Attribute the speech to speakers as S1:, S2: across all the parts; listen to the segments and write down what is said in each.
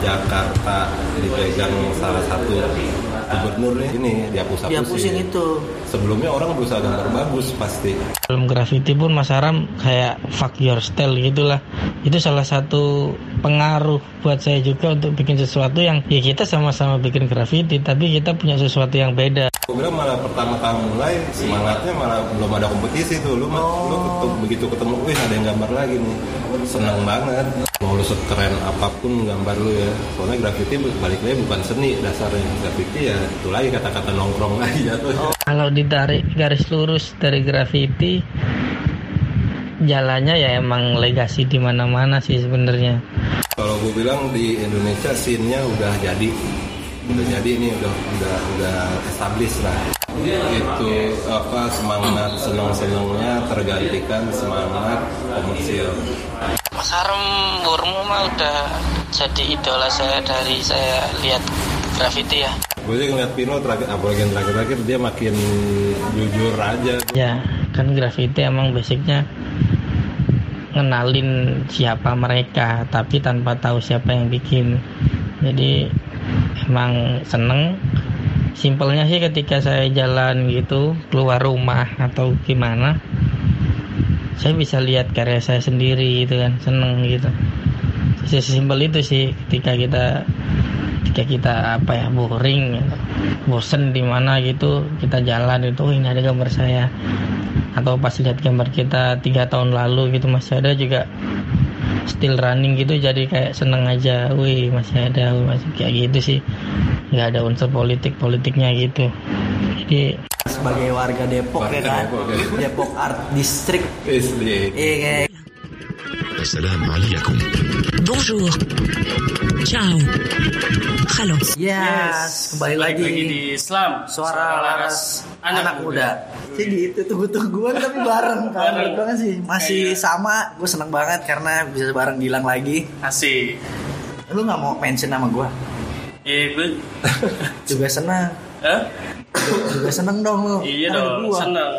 S1: Jakarta dipegang salah satu gubernur ini dihapus-hapusin.
S2: Dihapusin itu.
S1: Sebelumnya orang berusaha gambar bagus pasti.
S3: Dalam graffiti pun Mas Aram kayak fuck your style gitulah. Itu salah satu pengaruh buat saya juga untuk bikin sesuatu yang ya kita sama-sama bikin graffiti tapi kita punya sesuatu yang beda.
S1: Gue bilang malah pertama kali mulai semangatnya malah belum ada kompetisi tuh. Lu, lu ketemu, begitu ketemu, wih ada yang gambar lagi nih. Seneng banget. Mau lu sekeren apa pun gambar lu ya. Soalnya graffiti balik lagi bukan seni dasarnya. Graffiti ya itu lagi kata-kata nongkrong lagi jatuh.
S3: Kalau ditarik garis lurus dari graffiti jalannya ya emang legasi di mana-mana sih sebenarnya.
S1: Kalau gue bilang di Indonesia scene-nya udah jadi udah jadi nih udah udah udah established lah itu apa semangat senang senangnya tergantikan semangat komersil
S3: Mas Arum Burmu mah udah jadi idola saya dari saya lihat graffiti ya.
S1: gue sih ngeliat Pino terakhir apalagi yang terakhir-terakhir dia makin jujur aja
S3: Ya, kan graffiti emang basicnya ngenalin siapa mereka, tapi tanpa tahu siapa yang bikin. Jadi emang seneng. Simpelnya sih ketika saya jalan gitu keluar rumah atau gimana, saya bisa lihat karya saya sendiri gitu kan, seneng gitu. Sesimpel itu sih ketika kita ketika kita apa ya boring gitu. bosen di mana gitu kita jalan itu "Oh, ini ada gambar saya atau pas lihat gambar kita tiga tahun lalu gitu masih ada juga still running gitu jadi kayak seneng aja wih masih ada masih kayak gitu sih. Nggak ada unsur politik politiknya gitu. Jadi
S2: sebagai warga Depok
S1: warga
S2: ya kan?
S1: Depok, ya.
S2: Depok Art District. Iya,
S4: iya. iya
S5: Bonjour. Ciao. Halo.
S2: Yes, kembali lagi.
S6: di Islam
S2: Suara laras anak, muda. Jadi itu tunggu-tungguan tapi bareng kan.
S6: Bareng.
S2: Bareng sih. Masih
S6: Kayak-
S2: sama. Gue seneng banget karena bisa bareng Gilang lagi.
S6: asik
S2: Lu nggak mau mention nama gue?
S6: iya gue
S2: Juga seneng.
S6: Hah?
S2: Juga seneng dong lu.
S6: iya
S2: Kan
S6: dong
S2: gua.
S6: seneng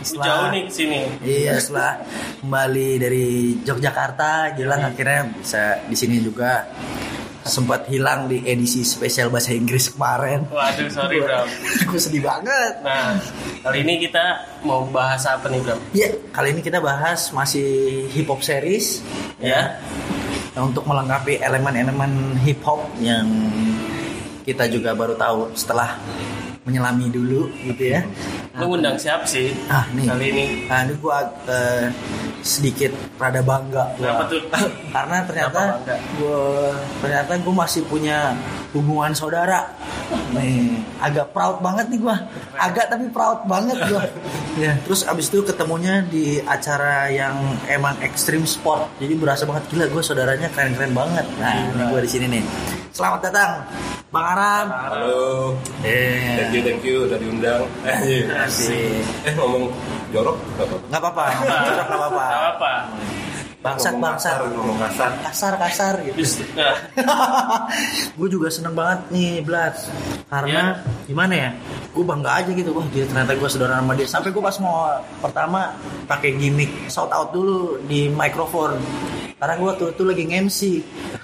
S2: Setelah-
S6: jauh nih ke sini
S2: Iya setelah kembali dari Yogyakarta, Gilang akhirnya bisa di sini juga. Sempat hilang di edisi spesial bahasa Inggris kemarin.
S6: waduh sorry Bram.
S2: Gue sedih banget.
S6: nah kali ini kita mau bahas apa nih Bram?
S2: Ya, kali ini kita bahas masih hip hop series
S6: ya.
S2: Nah, untuk melengkapi elemen-elemen hip hop yang kita juga baru tahu setelah menyelami dulu gitu ya.
S6: lu ngundang siapa sih
S2: Ah, nih.
S6: kali ini
S2: Nah, ini gua eh, sedikit rada bangga.
S6: Kenapa tuh?
S2: Karena ternyata gua ternyata gua masih punya hubungan saudara. Nih, agak proud banget nih gua. Agak tapi proud banget gua. ya, terus abis itu ketemunya di acara yang emang ekstrim sport. Jadi berasa banget gila gua saudaranya keren-keren banget. Nah, ini gua di sini nih. Selamat datang Bang Aram.
S1: halo.
S2: Eh,
S1: thank you thank you udah diundang. Eh, eh ngomong jorok gak apa
S2: Nggak apa-apa, nggak apa-apa. Bangsat, bangsat.
S1: ngomong kasar.
S2: Kasar, kasar gitu. Gue juga seneng banget nih Blas karena gimana ya? Gue bangga aja gitu wah dia ternyata gue saudara sama dia. Sampai gue pas mau pertama pakai gimmick shout out dulu di mikrofon karena gue tuh tuh lagi nge-MC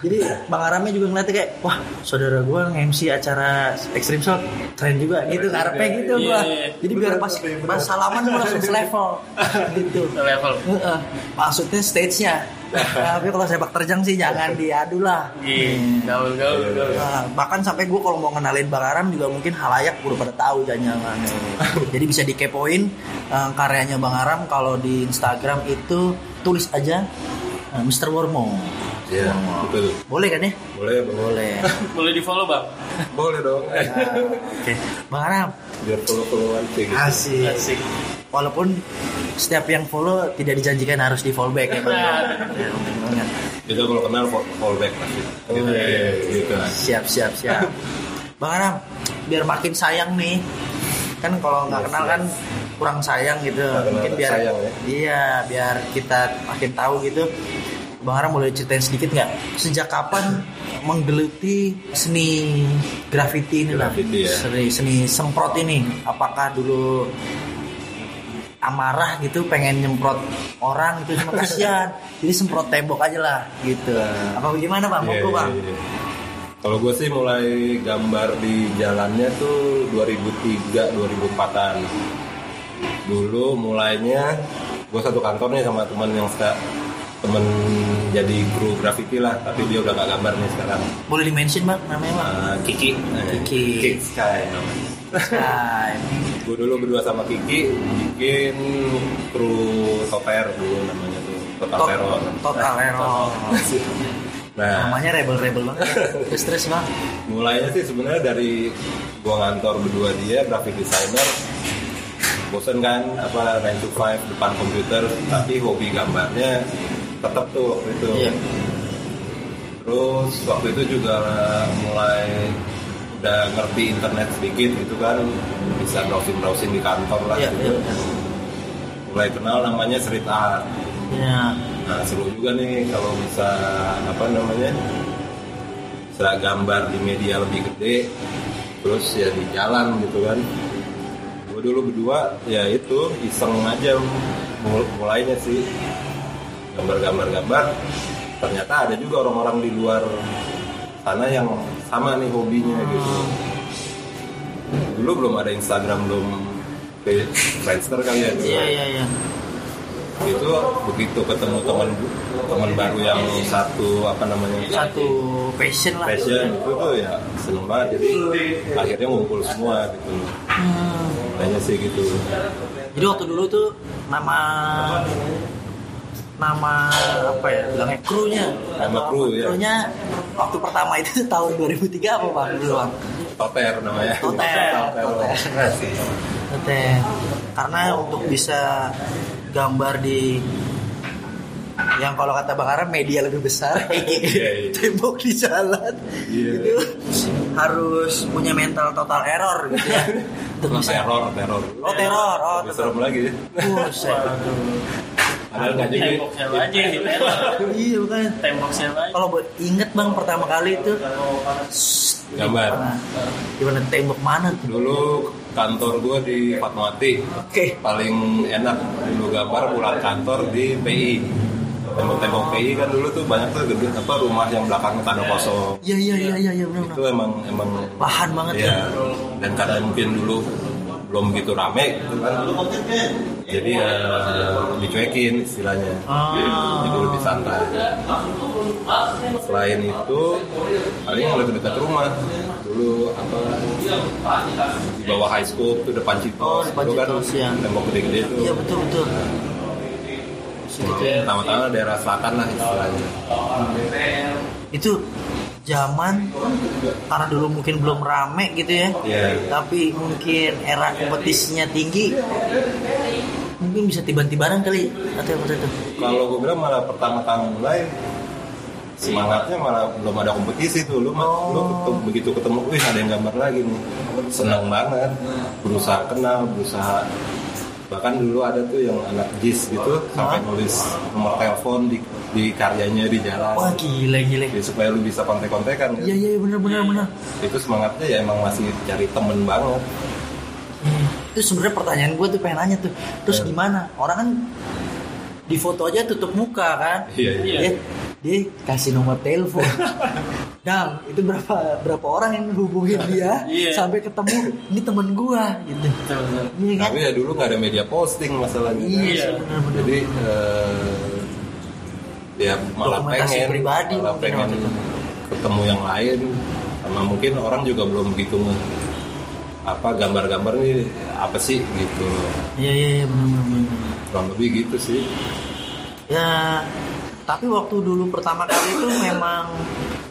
S2: jadi bang Aramnya juga ngeliatnya kayak wah saudara gue nge-MC acara Extreme Shot keren juga. Gitu karepnya gitu gue
S6: iya.
S2: jadi biar pas pas salaman gue langsung selevel. Gitu.
S6: Level
S2: Heeh. maksudnya stage-nya tapi kalau sepak terjang sih jangan diadu lah
S6: iya gaul gaul gaul
S2: Nah, bahkan sampai gue kalau mau kenalin Bang Aram juga mungkin halayak udah pada tahu jangan Jadi bisa dikepoin eh, karyanya Bang Aram kalau di Instagram itu tulis aja eh, Mr. Wormo.
S1: Iya, betul.
S2: Boleh kan ya?
S1: Boleh, boleh.
S2: Boleh.
S6: boleh di follow bang
S1: Boleh dong. Eh,
S2: Oke. Bang Aram,
S1: biar follow-followan sih gitu.
S2: asik.
S6: asik
S2: Walaupun setiap yang follow tidak dijanjikan harus di follow back ya Bang. Ya, banget.
S1: Itu kalau kenal fall- fallback pasti. Gitu,
S2: iya.
S1: gitu.
S2: Siap, siap, siap. Bang Aram, biar makin sayang nih. Kan kalau nggak
S1: Iya,
S2: kenal kan kurang sayang gitu. Mungkin biar
S1: sayang ya.
S2: iya, biar kita makin tahu gitu. Bang Aram boleh ceritain sedikit nggak? Sejak kapan menggeluti seni graffiti ini lah?
S1: Ya.
S2: Seni, seni semprot ini. Apakah dulu amarah gitu pengen nyemprot orang gitu cuma kasihan jadi semprot tembok aja lah gitu apa bagaimana bang Monggo
S1: iya,
S2: bang
S1: iya. Kalau gue sih mulai gambar di jalannya tuh 2003 2004an. Dulu mulainya gue satu kantor nih sama teman yang suka temen jadi kru graffiti lah, tapi dia udah gak gambar nih sekarang.
S2: Boleh di-mention bang namanya bang?
S1: Uh, Kiki,
S2: Kiki.
S1: Kiki Sky namanya.
S2: Nah,
S1: Gue dulu berdua sama Kiki bikin kru Toper dulu namanya tuh Total
S2: Tot-
S1: Terror.
S2: Total Error.
S1: Nah,
S2: Namanya rebel-rebel banget. ya. Terus bang.
S1: mulainya sih sebenarnya dari gua ngantor berdua dia graphic designer bosen kan apa 9 to 5 depan komputer tapi hobi gambarnya tetap tuh waktu itu
S2: Iya.
S1: terus waktu itu juga mulai udah ngerti internet sedikit gitu kan bisa browsing browsing di kantor lah
S2: Iya,
S1: gitu
S2: iya.
S1: mulai kenal namanya street art
S2: Ya.
S1: Nah seru juga nih kalau bisa apa namanya bisa gambar di media lebih gede terus ya di jalan gitu kan gue dulu berdua ya itu iseng aja mul- mulainya sih gambar-gambar gambar ternyata ada juga orang-orang di luar sana yang sama nih hobinya gitu. Dulu belum ada Instagram belum Friendster kali ya.
S2: Iya iya iya.
S1: itu begitu ketemu teman teman baru yang satu apa namanya?
S2: Satu passion lah.
S1: passion itu tuh ya seneng banget. Jadi akhirnya ngumpul semua gitu.
S2: Hmm.
S1: kayaknya sih gitu.
S2: Jadi waktu dulu tuh nama nama apa ya bilangnya krunya.
S1: Nama kru, ya.
S2: krunya waktu pertama itu tahun 2003 apa bang dulu bang
S1: Toter namanya.
S2: Toter.
S1: Toter.
S2: Karena untuk bisa gambar di yang kalau kata Bang Aram media lebih besar.
S1: Iya.
S2: tembok di jalan.
S1: Iya.
S2: itu harus punya mental total error gitu ya. Untuk
S1: Oh,
S2: bisa
S1: teror teror.
S2: Oh teror oh teror.
S1: lagi.
S2: Buset.
S1: Ada nggak jadi.
S6: Tembok aja diteror?
S2: iya bukan
S6: Tembok aja?
S2: kalau buat inget bang pertama kali itu.
S1: Gambar.
S2: gimana, tembok mana? Tuh
S1: dulu kantor gue di Fatmawati.
S2: Oke.
S1: Paling enak dulu gambar pulang kantor di PI tembok-tembok PI kan dulu tuh banyak tuh gedung apa rumah yang belakangnya tanah kosong.
S2: Iya iya iya iya iya benar
S1: itu emang emang
S2: lahan banget ya
S1: ya. Dan karena mungkin dulu belum rame gitu kan jadi ya dicuekin istilahnya.
S2: Ah.
S1: jadi lebih santai. Selain itu paling yang lebih dekat rumah. Dulu apa di bawah high school tuh depan Citos.
S2: Oh, depan
S1: dulu kan
S2: ya.
S1: tembok gede-gede tuh.
S2: Iya betul betul.
S1: Pertama-tama daerah selatan lah istilahnya.
S2: Itu zaman karena dulu mungkin belum rame gitu ya.
S1: Iya.
S2: tapi mungkin era kompetisinya tinggi mungkin bisa tiba-tibaran kali atau apa itu?
S1: Kalau gue bilang malah pertama kali mulai semangatnya malah belum ada kompetisi tuh. Lu mah lu ketemu, begitu ketemu wih ada yang gambar lagi nih. Senang banget. Berusaha kenal berusaha. Bahkan dulu ada tuh yang anak JIS gitu sampai nulis nomor telepon di, di karyanya di jalan
S2: wah gile gile
S1: Ya, supaya lu bisa kontek-kontekan kan.
S2: iya iya iya, bener bener bener
S1: itu semangatnya ya emang masih cari temen banget
S2: Hmm. itu sebenarnya pertanyaan gue tuh pengen nanya tuh terus
S1: Ya.
S2: gimana orang kan di foto aja tutup muka kan
S1: iya iya
S2: dia, dia kasih nomor telepon Dang, itu berapa berapa orang yang hubungin dia
S6: Iya.
S2: sampai ketemu ini temen gua gitu. Iya kan?
S1: tapi ya dulu nggak ada media posting masalahnya kan.
S2: Iya,
S6: Iya.
S2: benar-benar.
S1: jadi eh, ya malah pengen
S2: pribadi
S1: malah pengen ketemu yang lain sama mungkin orang juga belum begitu apa gambar-gambar nih apa sih gitu
S2: Iya iya iya benar-benar.
S1: kurang lebih gitu sih
S2: Ya, tapi waktu dulu pertama kali itu memang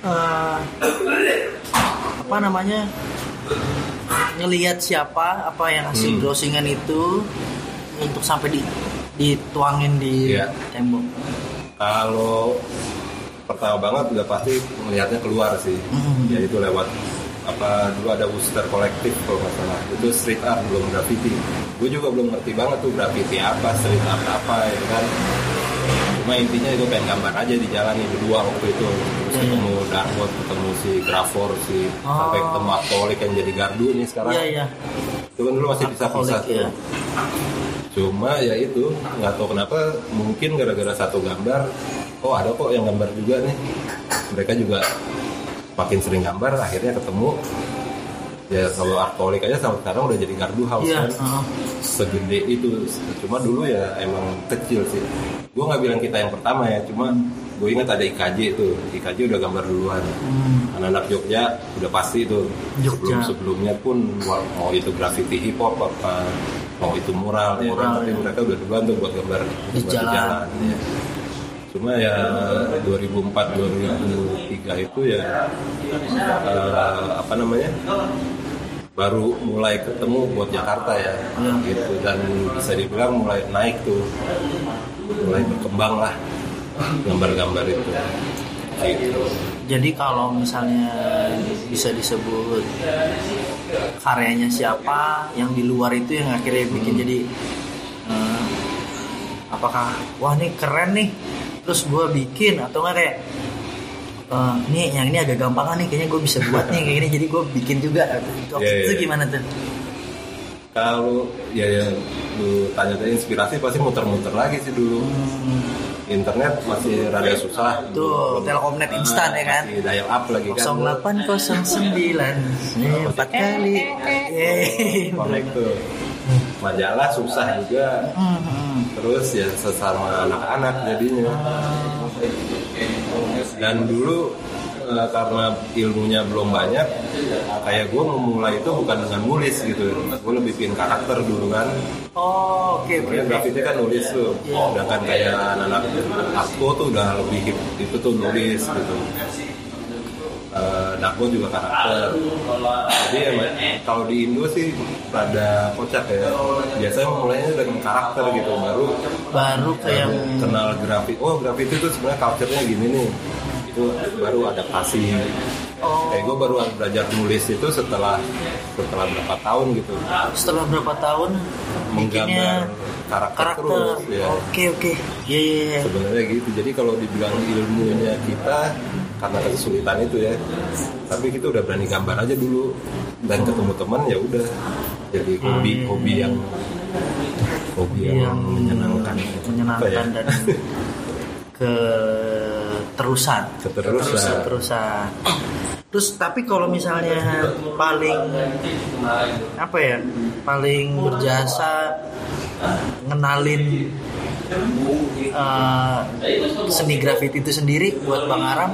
S2: eh, apa namanya ngelihat siapa apa yang hasil
S1: Hmm.
S2: browsingan itu untuk sampai di dituangin di
S1: Iya.
S2: tembok.
S1: Kalau pertama banget udah pasti melihatnya keluar sih
S2: Hmm.
S1: yaitu lewat apa dulu ada Worcester kolektif kalau nggak salah itu street art belum graffiti gue juga belum ngerti banget tuh graffiti apa street art apa ya kan cuma intinya itu pengen gambar aja di jalan nih berdua waktu itu terus
S2: Hmm.
S1: ketemu Darwot ketemu si Grafor si
S2: Oh.
S1: sampai ketemu Aktolik yang jadi gardu nih sekarang
S2: Iya iya.
S1: itu kan dulu masih bisa pisah
S2: iya.
S1: Cuma ya itu nggak tahu kenapa mungkin gara-gara satu gambar oh ada kok yang gambar juga nih. Mereka juga makin sering gambar akhirnya ketemu. Ya kalau artolik aja sampai sekarang udah jadi gardu house
S2: Iya,
S1: kan.
S2: heeh.
S1: segede itu. Cuma dulu ya emang kecil sih. Gue nggak bilang kita yang pertama ya cuma gue ingat ada IKJ itu IKJ udah gambar duluan.
S2: Hmm.
S1: anak-anak Jogja udah pasti itu
S2: Jogja.
S1: sebelum sebelumnya pun mau itu graffiti hip hop apa mau itu mural, ya kan?
S2: Mural,
S1: tapi
S2: ya.
S1: mereka udah duluan tuh buat gambar
S2: Di
S1: gambar
S2: jalan.
S1: ya. cuma ya 2004 2003 itu ya eh, apa namanya baru mulai ketemu buat Jakarta ya gitu dan bisa dibilang mulai naik tuh mulai berkembang lah gambar-gambar itu gitu
S2: Jadi kalau misalnya bisa disebut karyanya siapa yang di luar itu yang akhirnya bikin
S1: Hmm.
S2: jadi eh, apakah wah ini keren nih. Terus gue bikin atau enggak kayak eh, nih yang ini agak gampangan nih kayaknya gue bisa buat nih kayak gini. Jadi gue bikin juga. Waktu
S1: Iya,
S2: itu
S1: iya.
S2: gimana tuh?
S1: Kalau ya yang lu tanya tadi inspirasi pasti muter-muter lagi sih dulu internet masih rada susah.
S2: Tuh,
S1: Belum-
S2: Telkomnet instan ya kan?
S1: masih dial up lagi kan.
S2: 0809 empat kali. Yeay.
S1: connect tuh. Majalah susah juga.
S2: Hmm,
S1: terus ya sesama anak-anak jadinya. Dan dulu eh, karena ilmunya belum banyak kayak gue memulai itu bukan dengan nulis gitu. Gue lebih bikin karakter dulu kan.
S2: Oh oke
S1: Sebenarnya
S2: oke.
S1: graffiti kan nulis tuh. Sedangkan kayak anak-anak aku tuh udah lebih hip itu tuh nulis gitu. Eh, Dako juga karakter. Jadi emang kalau di Indo sih rada kocak ya. Biasanya memulainya dengan karakter gitu. Baru
S2: baru kayak
S1: kenal grafiti oh grafiti itu sebenarnya culture-nya gini nih itu baru adaptasi
S2: Oh.
S1: kayak gue baru belajar nulis itu setelah setelah berapa tahun gitu.
S2: Setelah berapa tahun?
S1: Menggambar karakter,
S2: karakter.
S1: terus ya.
S2: Oke oke. Iya iya iya.
S1: sebenarnya gitu. Jadi kalau dibilang ilmunya kita karena kesulitan itu ya. Tapi kita udah berani gambar aja dulu. Dan ketemu teman ya udah. Jadi hobi hobi yang hobi yang,
S2: Yang
S1: menyenangkan.
S2: menyenangkan
S1: ya?
S2: dan ke terusan
S1: Keterusan.
S2: terusan terus tapi kalau misalnya paling apa ya paling berjasa ngenalin eh, seni grafiti itu sendiri buat Bang Aram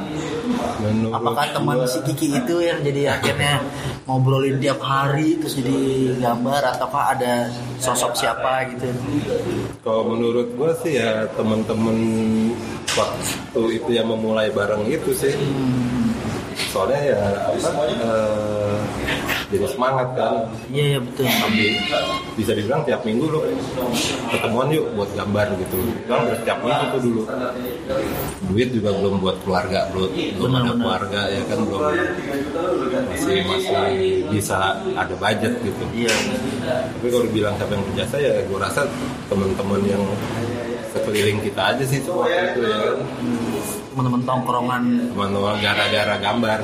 S2: apakah teman si Kiki itu yang jadi akhirnya ngobrolin tiap hari terus jadi gambar ataukah ada sosok siapa gitu?
S1: Kalau menurut gue sih ya temen-temen waktu itu yang memulai bareng itu sih. Soalnya ya apa eh, jadi semangat kan.
S2: Iya iya betul.
S1: Tapi bisa dibilang tiap minggu lu ketemuan yuk buat gambar gitu. Kan udah tiap minggu tuh dulu. Duit juga belum buat keluarga belum belum ada keluarga ya kan belum. Masih masih bisa ada budget gitu.
S2: Iya.
S1: Tapi kalau dibilang siapa yang berjasa ya gue rasa teman-teman yang sekeliling kita aja sih semua itu ya kan.
S2: Teman-teman tongkrongan.
S1: Teman-teman gara-gara gambar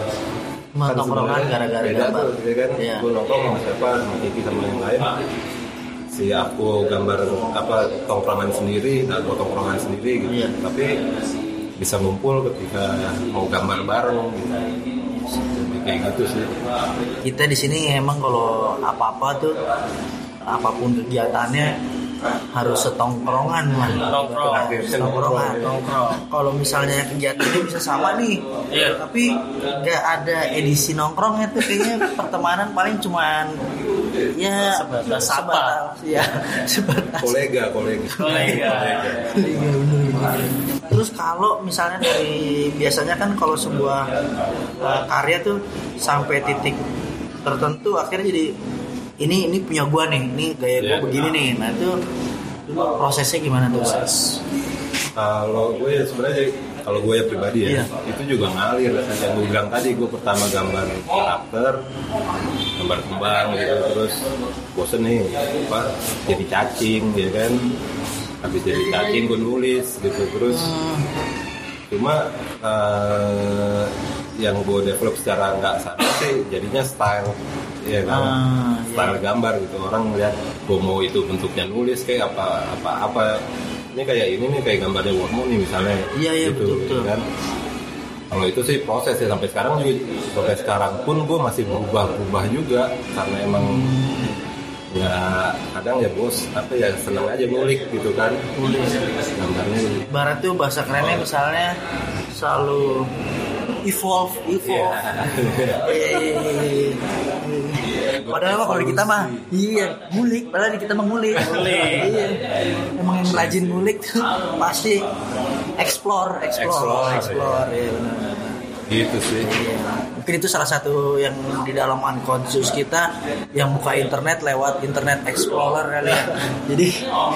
S2: teman tongkrongan gara-gara
S1: beda
S2: gambar.
S1: tuh, ya kan.
S2: Iya.
S1: gue nongkrong sama siapa sama Kiki sama yang lain. Si aku gambar apa tongkrongan sendiri aku tongkrongan sendiri gitu.
S2: Iya.
S1: tapi bisa ngumpul ketika mau gambar bareng gitu. Jadi kayak gitu sih.
S2: Kita di sini emang kalau apa-apa tuh apa pun kegiatannya harus setongkrongan man.
S6: Nongkrong.
S2: setongkrongan kalau misalnya kegiatannya bisa sama nih.
S6: Iya.
S2: tapi nggak ada edisi nongkrongnya tuh kayaknya pertemanan paling cuman ya
S6: Sebatas
S2: sahabat ya sebatas.
S1: Kolega kolega.
S6: Kolega.
S2: Iya, bener. Terus kalau misalnya dari biasanya kan kalau sebuah uh, karya tuh sampai titik tertentu akhirnya jadi ini ini punya gua nih, ini gaya gua
S1: Iya.
S2: begini nih. Nah itu prosesnya gimana tuh?
S1: Kalau gue ya sebenarnya kalau gue ya pribadi ya
S2: Iya.
S1: itu juga ngalir yang gue bilang tadi gue pertama gambar karakter gambar kembang gitu terus bosen nih apa jadi cacing ya kan habis jadi cacing gue nulis gitu terus cuma eh, yang gue develop secara nggak sadar sih jadinya style ya kan?
S2: Ah, iya.
S1: style gambar gitu. Orang ngeliat gue mau itu bentuknya nulis kayak apa apa apa. Ini kayak ini nih kayak gambarnya Wormo nih misalnya.
S2: Iya, iya,
S1: gitu
S2: betul, betul.
S1: kan? Kalau itu sih proses ya sampai sekarang juga sampai sekarang pun gue masih berubah-ubah juga karena emang ya kadang ya bos apa ya seneng aja ngulik gitu kan gambarnya
S2: Barat tuh bahasa kerennya misalnya selalu evolve, evolve.
S1: Iya.
S2: Iya, iya, iya, iya. Padahal mah kalau di kita mah iya ngulik, padahal di kita mah ngulik. Iya. Emang yang rajin ngulik tuh pasti explore, explore,
S1: Explore,
S2: explore. Iya, benar.
S1: Gitu sih
S2: Mungkin itu salah satu yang di dalam unconscious kita yang buka internet lewat internet explorer kali ya. Jadi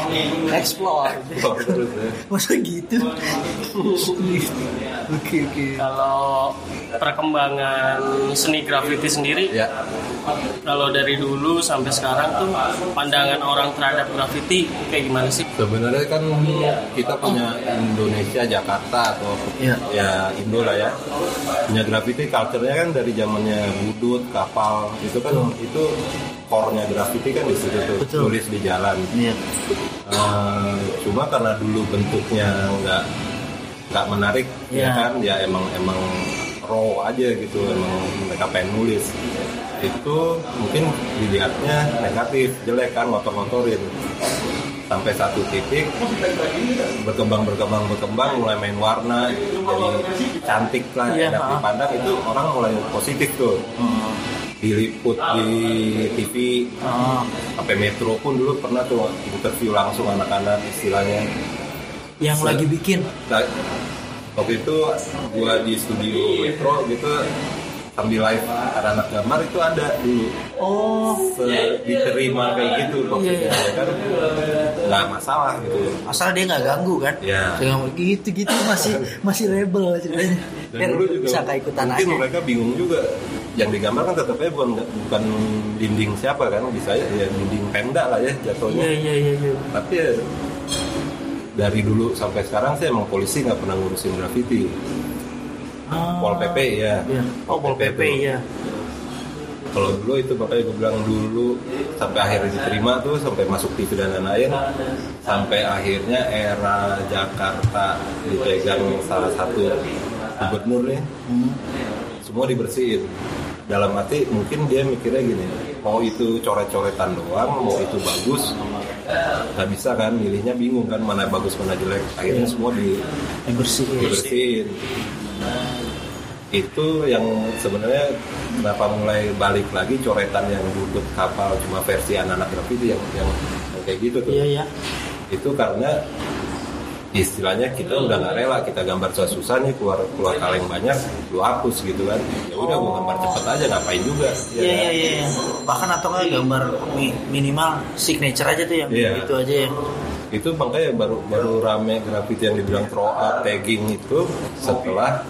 S2: explore.
S1: ya
S2: Masa gitu? Oke oke.
S6: Kalau perkembangan seni graffiti sendiri,
S1: ya
S6: kalau dari dulu sampai sekarang tuh pandangan orang terhadap graffiti kayak gimana sih?
S1: sebenarnya kan kita punya Indonesia Jakarta atau
S2: Iya.
S1: ya Indo lah ya punya graffiti culture-nya kan dari zamannya budut kapal itu kan itu core-nya graffiti kan di situ tuh
S2: Betul.
S1: tulis di jalan
S2: Iya.
S1: Eh, cuma karena dulu bentuknya nggak nggak menarik
S2: Iya.
S1: ya kan? Ya emang emang raw aja gitu emang mereka pengen nulis. Itu mungkin dilihatnya negatif jelek kan ngotor-ngotorin. Sampai satu titik berkembang berkembang berkembang mulai main warna jadi cantik lah
S2: Iya,
S1: enak dipandang itu orang mulai positif tuh.
S2: Hmm.
S1: diliput di TV
S2: Oh,
S1: sampai Metro pun dulu pernah tuh interview langsung anak-anak istilahnya
S2: yang
S1: Se-
S2: lagi bikin.
S1: Waktu itu gua di studio Metro gitu sambil live anak-anak gambar itu ada dulu
S2: Oh,
S1: Se- diterima kayak gitu maksudnya
S2: Iya,
S1: ya kan nggak masalah gitu
S2: asal dia nggak ganggu kan?
S1: Iya.
S2: Jangan gitu gitu masih masih rebel ceritanya.
S1: dan dulu juga
S2: bisa keikutan
S1: mungkin
S2: aja.
S1: mereka bingung juga yang digambar kan tetap aja bukan bukan dinding siapa kan bisa ya, ya dinding penda lah ya jatuhnya
S2: Iya iya iya. iya.
S1: tapi ya dari dulu sampai sekarang sih emang polisi nggak pernah ngurusin graffiti
S2: Ah.
S1: pol pp ya
S2: Iya. Oh, Pol PP
S1: tuh.
S2: ya.
S1: kalau dulu itu makanya gue bilang dulu sampai akhirnya diterima tuh sampai masuk TV dan lain-lain sampai akhirnya era Jakarta dipegang salah satu gubernur nih
S2: Hmm.
S1: semua dibersihin dalam arti mungkin dia mikirnya gini mau itu coret-coretan doang mau itu bagus nggak bisa kan milihnya bingung kan mana bagus mana jelek akhirnya semua di,
S2: Dibersihin.
S1: dibersihin itu yang sebenarnya kenapa mulai balik lagi coretan yang duduk kapal cuma versi anak-anak yang, yang yang kayak gitu tuh
S2: Iya iya.
S1: itu karena istilahnya kita udah nggak rela kita gambar susah-susah nih keluar keluar kaleng banyak lu hapus gitu kan ya udah gua gambar cepet aja ngapain juga ya
S2: Iya
S1: kan?
S2: iya iya. Bahkan atau nggak gambar mi- minimal signature aja tuh yang
S1: Iya.
S2: gitu aja ya.
S1: itu makanya baru baru rame graffiti yang dibilang throw up tagging itu setelah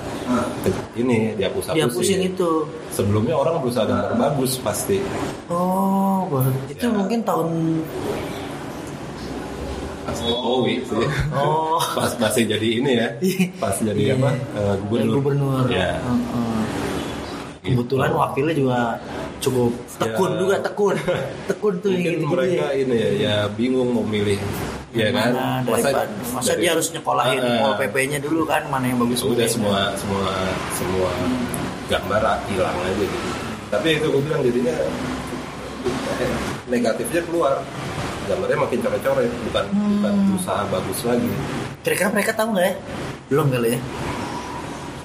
S1: ini dihapus
S2: Dihapusin itu.
S1: sebelumnya orang berusaha gambar bagus pasti
S2: Oh, itu
S1: Ya.
S2: mungkin tahun
S1: Jokowi sih
S2: Oh.
S1: pas masih jadi ini ya pas jadi
S2: Iya.
S1: apa eh, gubernur
S2: gubernur.
S1: ya
S2: Heeh. Kebetulan wakilnya juga cukup tekun
S1: Ya.
S2: juga tekun. Tekun tuh
S1: mungkin
S2: gitu-gitu
S1: mereka
S2: ya.
S1: ini ya, ya bingung mau milih ya kan
S2: daripada, masa,
S1: dari-
S2: dia harus nyekolahin
S1: Ah,
S2: pol PP-nya dulu kan mana yang bagus
S1: udah semua semua semua gambar hilang aja gitu tapi itu gue bilang jadinya negatifnya keluar gambarnya makin coret-coret bukan bukan
S2: Hmm.
S1: usaha bagus lagi
S2: Kira-kira mereka tahu nggak ya? Belum kali ya?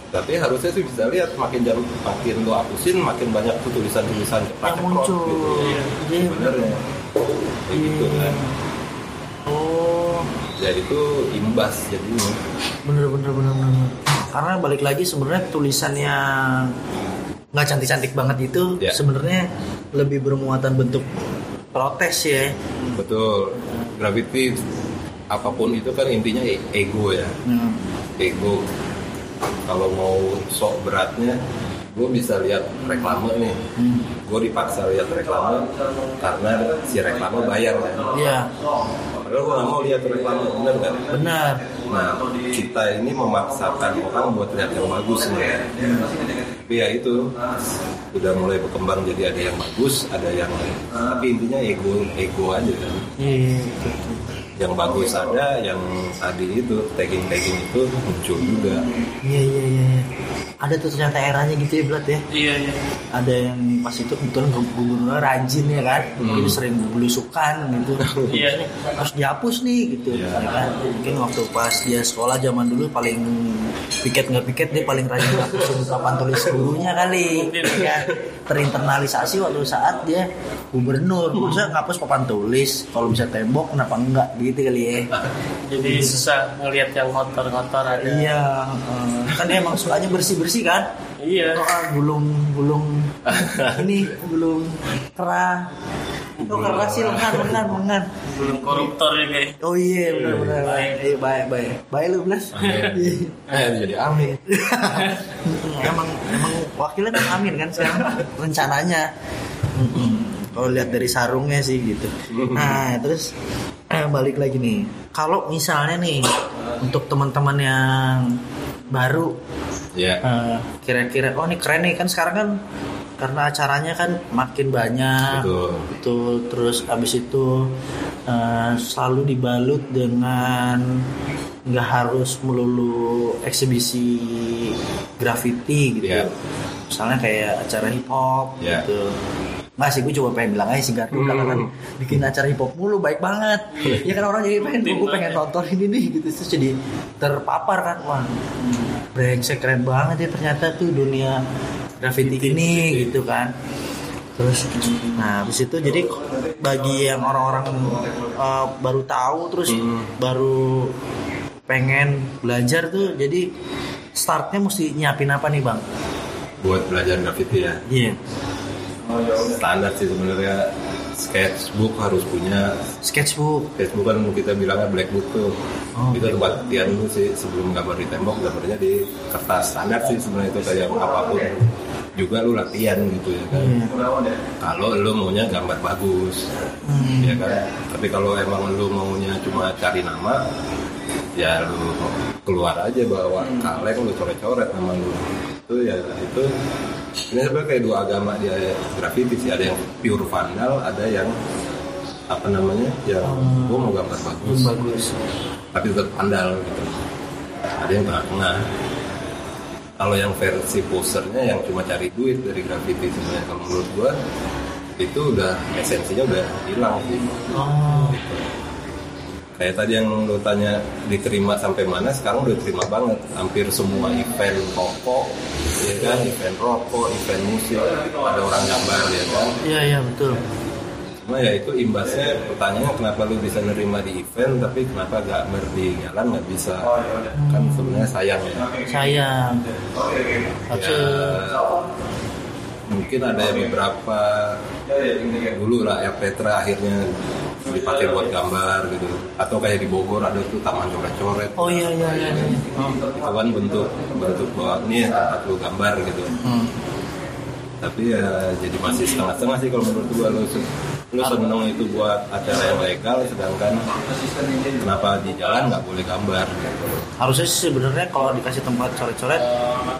S1: tapi harusnya sih bisa lihat makin jam makin lo hapusin makin banyak tuh tulisan-tulisan cepat
S2: Yang muncul. Iya.
S1: sebenarnya kayak gitu kan
S2: Oh,
S1: ya itu imbas jadinya
S2: bener bener bener bener. Karena balik lagi sebenarnya tulisan yang nggak cantik-cantik banget itu
S1: Ya.
S2: sebenarnya lebih bermuatan bentuk protes ya.
S1: betul graffiti apa pun itu kan intinya e- ego ya
S2: Hmm.
S1: ego kalau mau sok beratnya gue bisa lihat reklame nih.
S2: Hmm.
S1: gue dipaksa lihat reklame karena si reklame bayar kan?
S2: Iya,
S1: padahal gue gak mau lihat reklame bener kan?
S2: Benar.
S1: nah kita ini memaksakan orang buat lihat yang bagus nih. Tapi ya itu udah mulai berkembang jadi ada yang bagus ada yang tapi intinya ego ego aja kan?
S2: Iya, betul, betul.
S1: yang bagus ada yang tadi itu tagging tagging itu muncul juga.
S2: Iya iya iya. Ada tuh ternyata eranya gitu ya Blat ya.
S6: Iya iya.
S2: Ada yang pas itu kebetulan gu- gubernur rajin ya kan. Jadi sering belusukan gitu.
S6: Iya.
S2: Harus dihapus nih gitu.
S1: Iya.
S2: Ya kan? Mungkin waktu pas dia sekolah zaman dulu paling piket nggak piket dia paling rajin ngapusin papan tulis gurunya kali.
S6: Mungkin.
S2: Ya. Terinternalisasi waktu saat dia gubernur. Masa ngapus papan tulis kalau bisa tembok kenapa enggak gitu kali ya.
S6: Jadi susah ngelihat yang kotor-kotor ada.
S2: Iya, kan dia emang sukanya bersih-bersih kan?
S6: Iya.
S2: Oh, ah, belum belum ini belum kerah. Oh kerah sih lengan lengan lengan.
S6: Belum koruptor ya.
S2: Oh iya benar benar.
S6: Baik.
S2: Iya baik baik. Baik lu belas. Iya.
S1: eh jadi amin
S2: emang emang wakilnya kan Amin kan sekarang rencananya. Kalau lihat dari sarungnya sih gitu. Nah terus eh, balik lagi nih. Kalau misalnya nih untuk teman-teman yang baru
S1: ya
S2: Eh, kira-kira oh ini keren nih kan sekarang kan karena acaranya kan makin banyak
S1: betul
S2: Betul. terus abis itu eh, selalu dibalut dengan nggak harus melulu eksibisi graffiti gitu
S1: Iya.
S2: misalnya kayak acara hip hop
S1: Iya.
S2: gitu Nggak sih, gue coba pengen bilang aja sih Gardu belakangan bikin acara hip hop mulu baik banget. ya kan orang jadi pengen, gue pengen nonton ini nih gitu. Terus jadi terpapar kan, wah brengsek keren banget ya ternyata tuh dunia graffiti ini gitu kan. Terus, nah habis itu jadi bagi yang orang-orang uh, baru tahu terus baru pengen belajar tuh, jadi startnya mesti nyiapin apa nih bang?
S1: buat belajar graffiti ya?
S2: Iya,
S1: standar sih sebenarnya. Sketchbook harus punya.
S2: Sketchbook.
S1: sketchbook kan kita bilangnya black book tuh.
S2: Oh,
S1: itu tempat latihan dulu sih sebelum gambar di tembok gambarnya di kertas. Standar sih sebenarnya itu kayak apa pun. Juga lu latihan gitu ya kan. Kalau lu maunya gambar bagus
S2: Hmm.
S1: ya kan. Tapi kalau emang lu maunya cuma cari nama ya lu keluar aja bawa kaleng lu coret-coret nama lu. Itu ya itu ini sebenarnya kayak dua agama dia graffiti sih ada yang pure vandal ada yang apa namanya yang gua mau gambar bagus.
S2: Bagus.
S1: tapi tetap vandal gitu. Ada yang tengah-tengah. Kalau yang versi posernya yang cuma cari duit dari graffiti sebenarnya kalau menurut gua itu udah esensinya udah hilang sih.
S2: Oh,
S1: kayak tadi yang lo tanya diterima sampai mana sekarang udah terima banget. Hampir semua event rokok ya kan? Event rokok event musik ada orang gambar ya kan?
S2: Iya iya betul.
S1: cuma ya itu imbasnya pertanyaannya kenapa lu bisa nerima di event tapi kenapa gambar di jalan nggak bisa? Kan sebenarnya sayang ya.
S2: Sayang.
S1: ya mungkin ada beberapa dulu lah ya Petra akhirnya dipakai buat gambar gitu atau kayak di Bogor ada tuh taman coret-coret
S2: Oh iya iya iya. iya. Oh.
S1: itu kan bentuk bentuk bahwa ini tempat lu gambar gitu
S2: Hmm.
S1: tapi ya jadi masih setengah-setengah sih kalau menurut gua lu lu seneng itu buat acara yang legal sedangkan kenapa di jalan nggak boleh gambar gitu.
S2: Harusnya sih sebenarnya kalau dikasih tempat coret-coret,